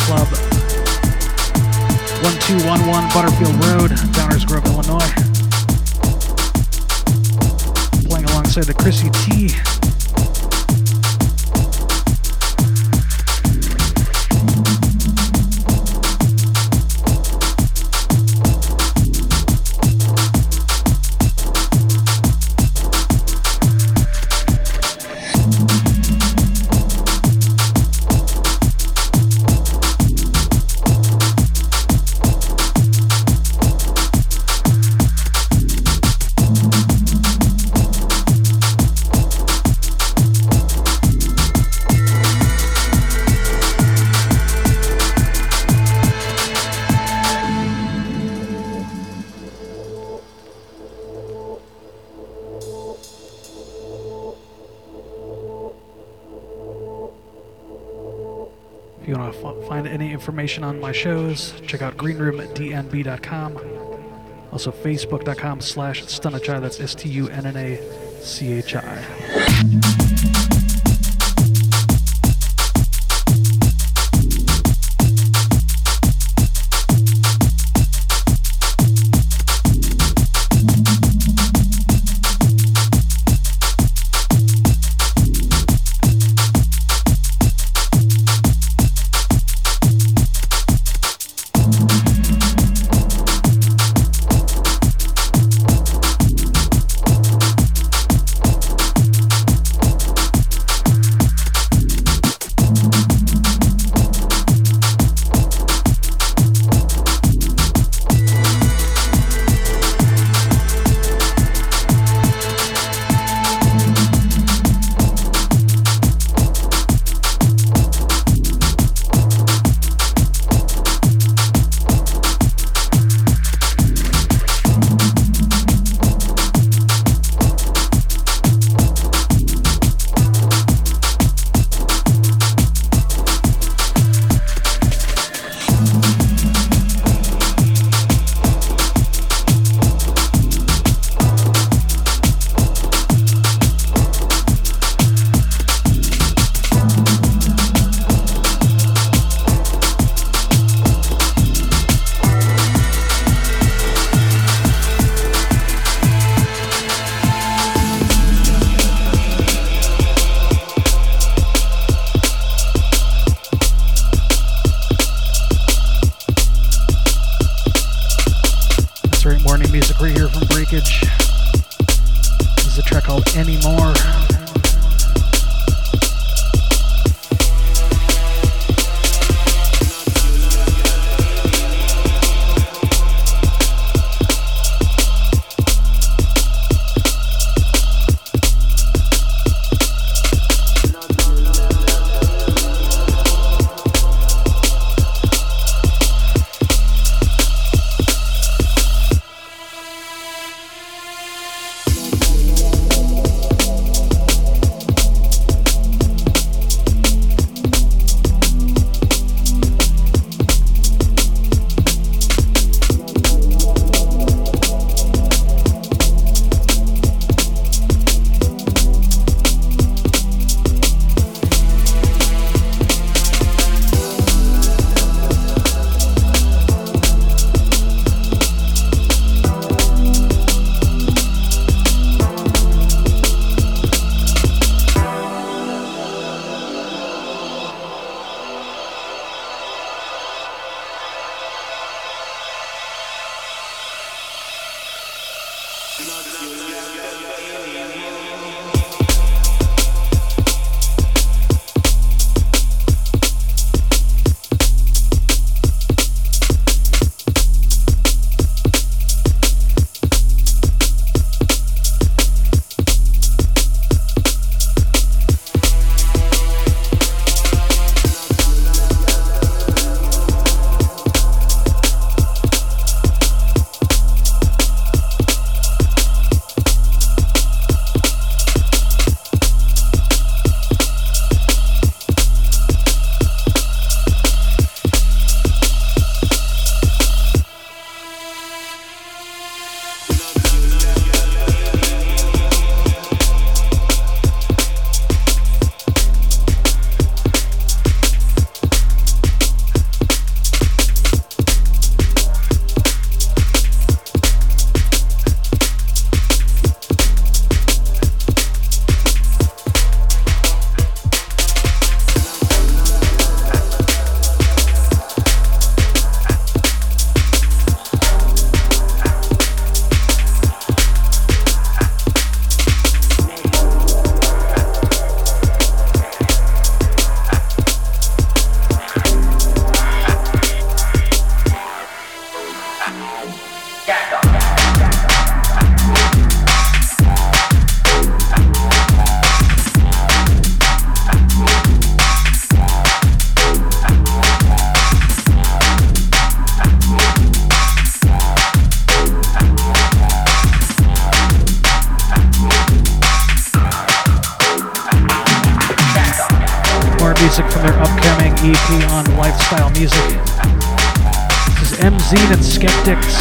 Club, 1211 Butterfield Road, Downers Grove, Illinois. Playing alongside the Chrissy T information on my shows, check out greenroomdnb.com. Also, facebook.com slash stunnachi. That's S T U N N A C H I. and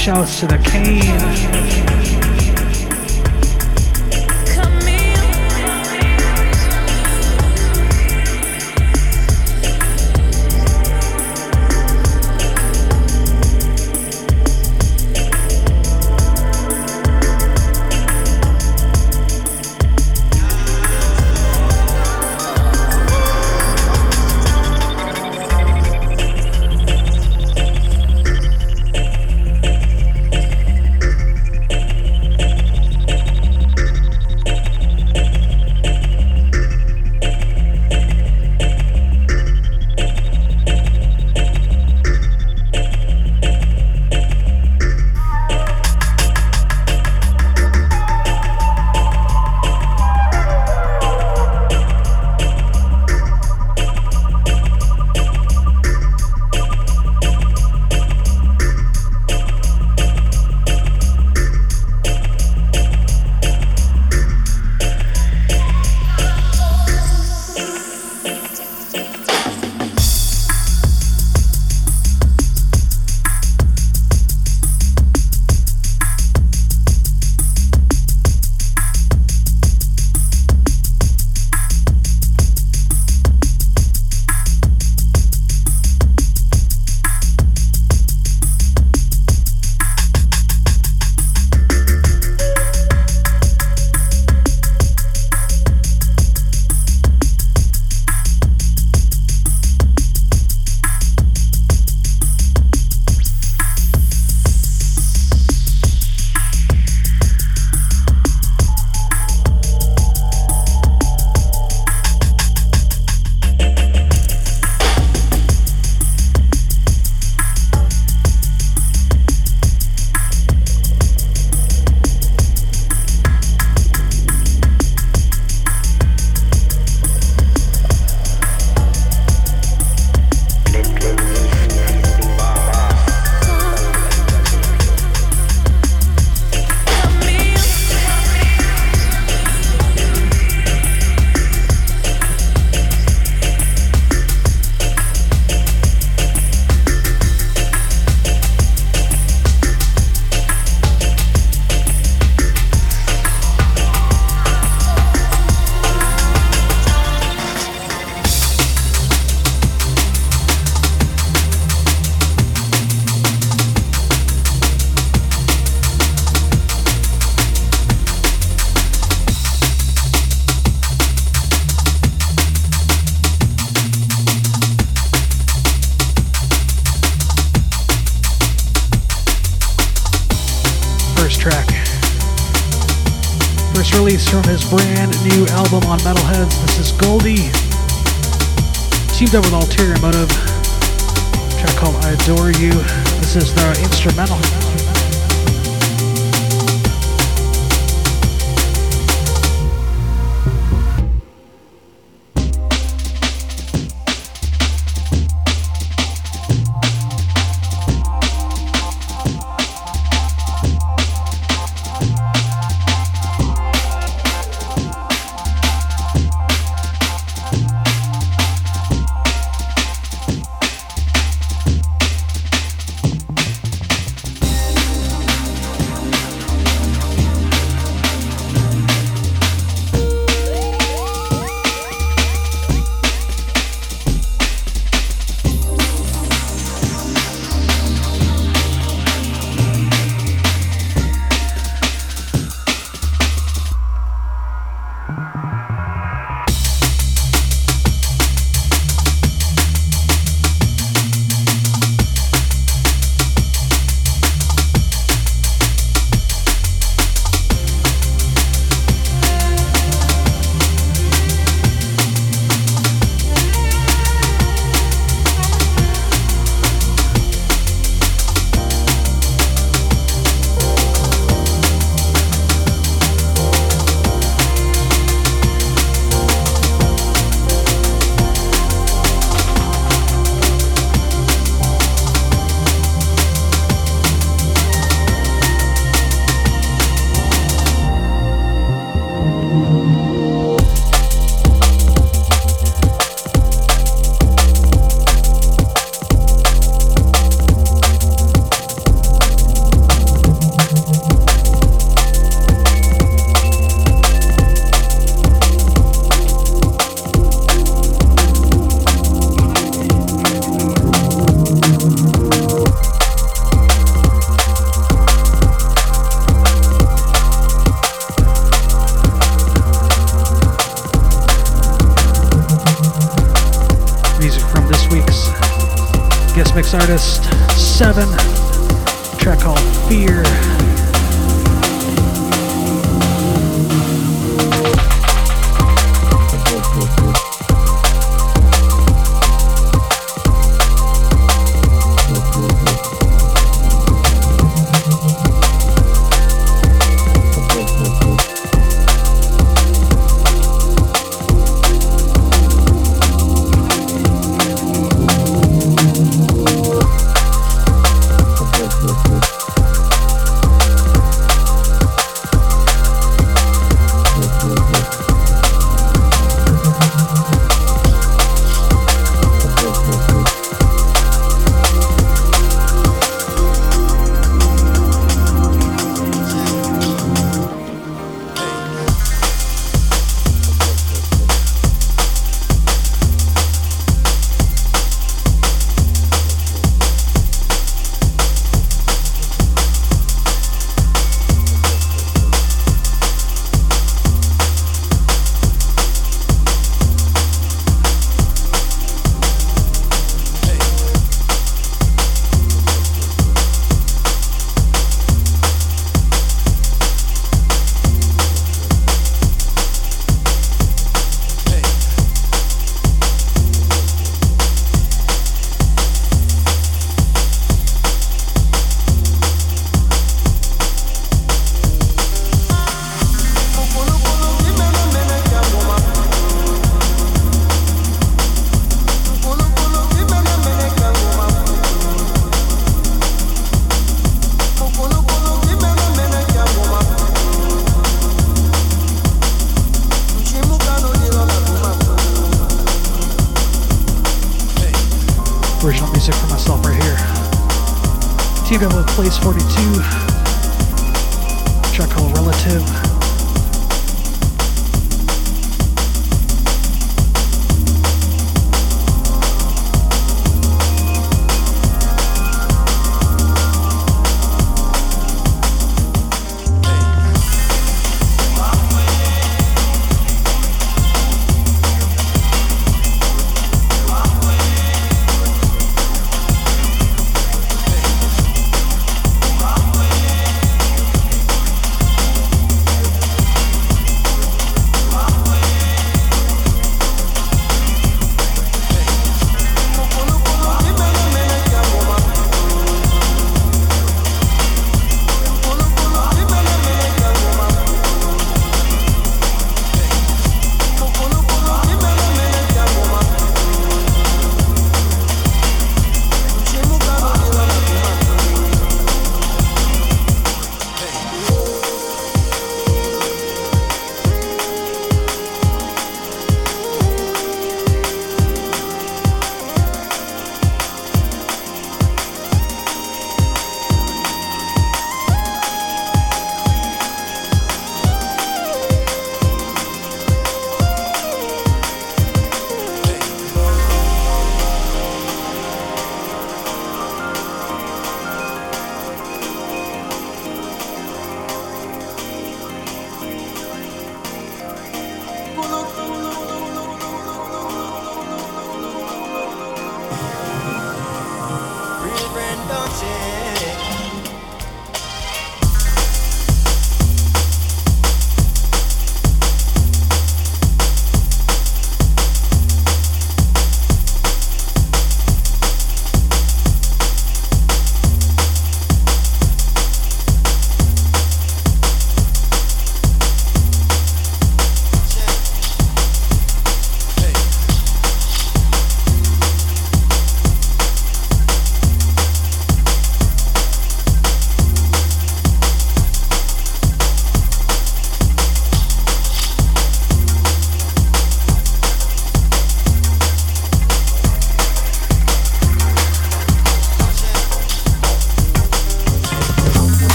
Shouts to the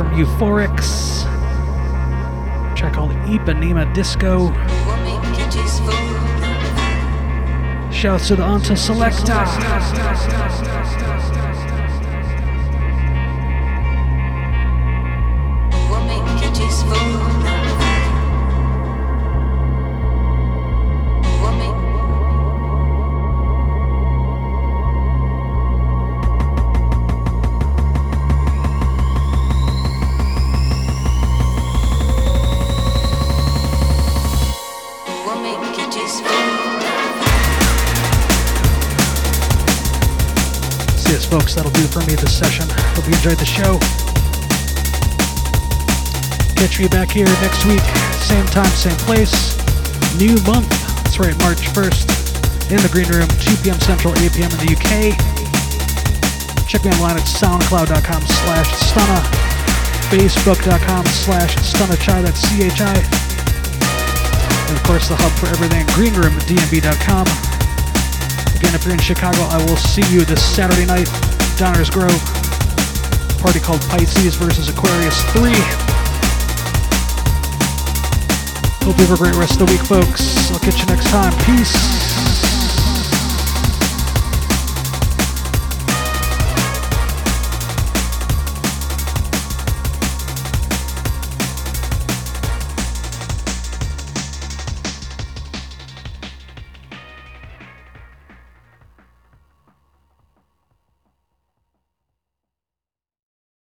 from Euphorics. Track called Ipanema Disco. Shouts to the Anta Selecta. Back here next week, same time, same place. New month. That's right, March 1st in the green room, 2 p.m. Central, 8 p.m. in the UK. Check me online at soundcloud.com slash stunna, facebook.com slash stunnachi, that's C-H-I. And of course the hub for everything, greenroomdnb.com. Again, if you're in Chicago, I will see you this Saturday night Downers Grove. Party called Pisces versus Aquarius 3. Hope you have a great rest of the week, folks. I'll catch you next time. Peace.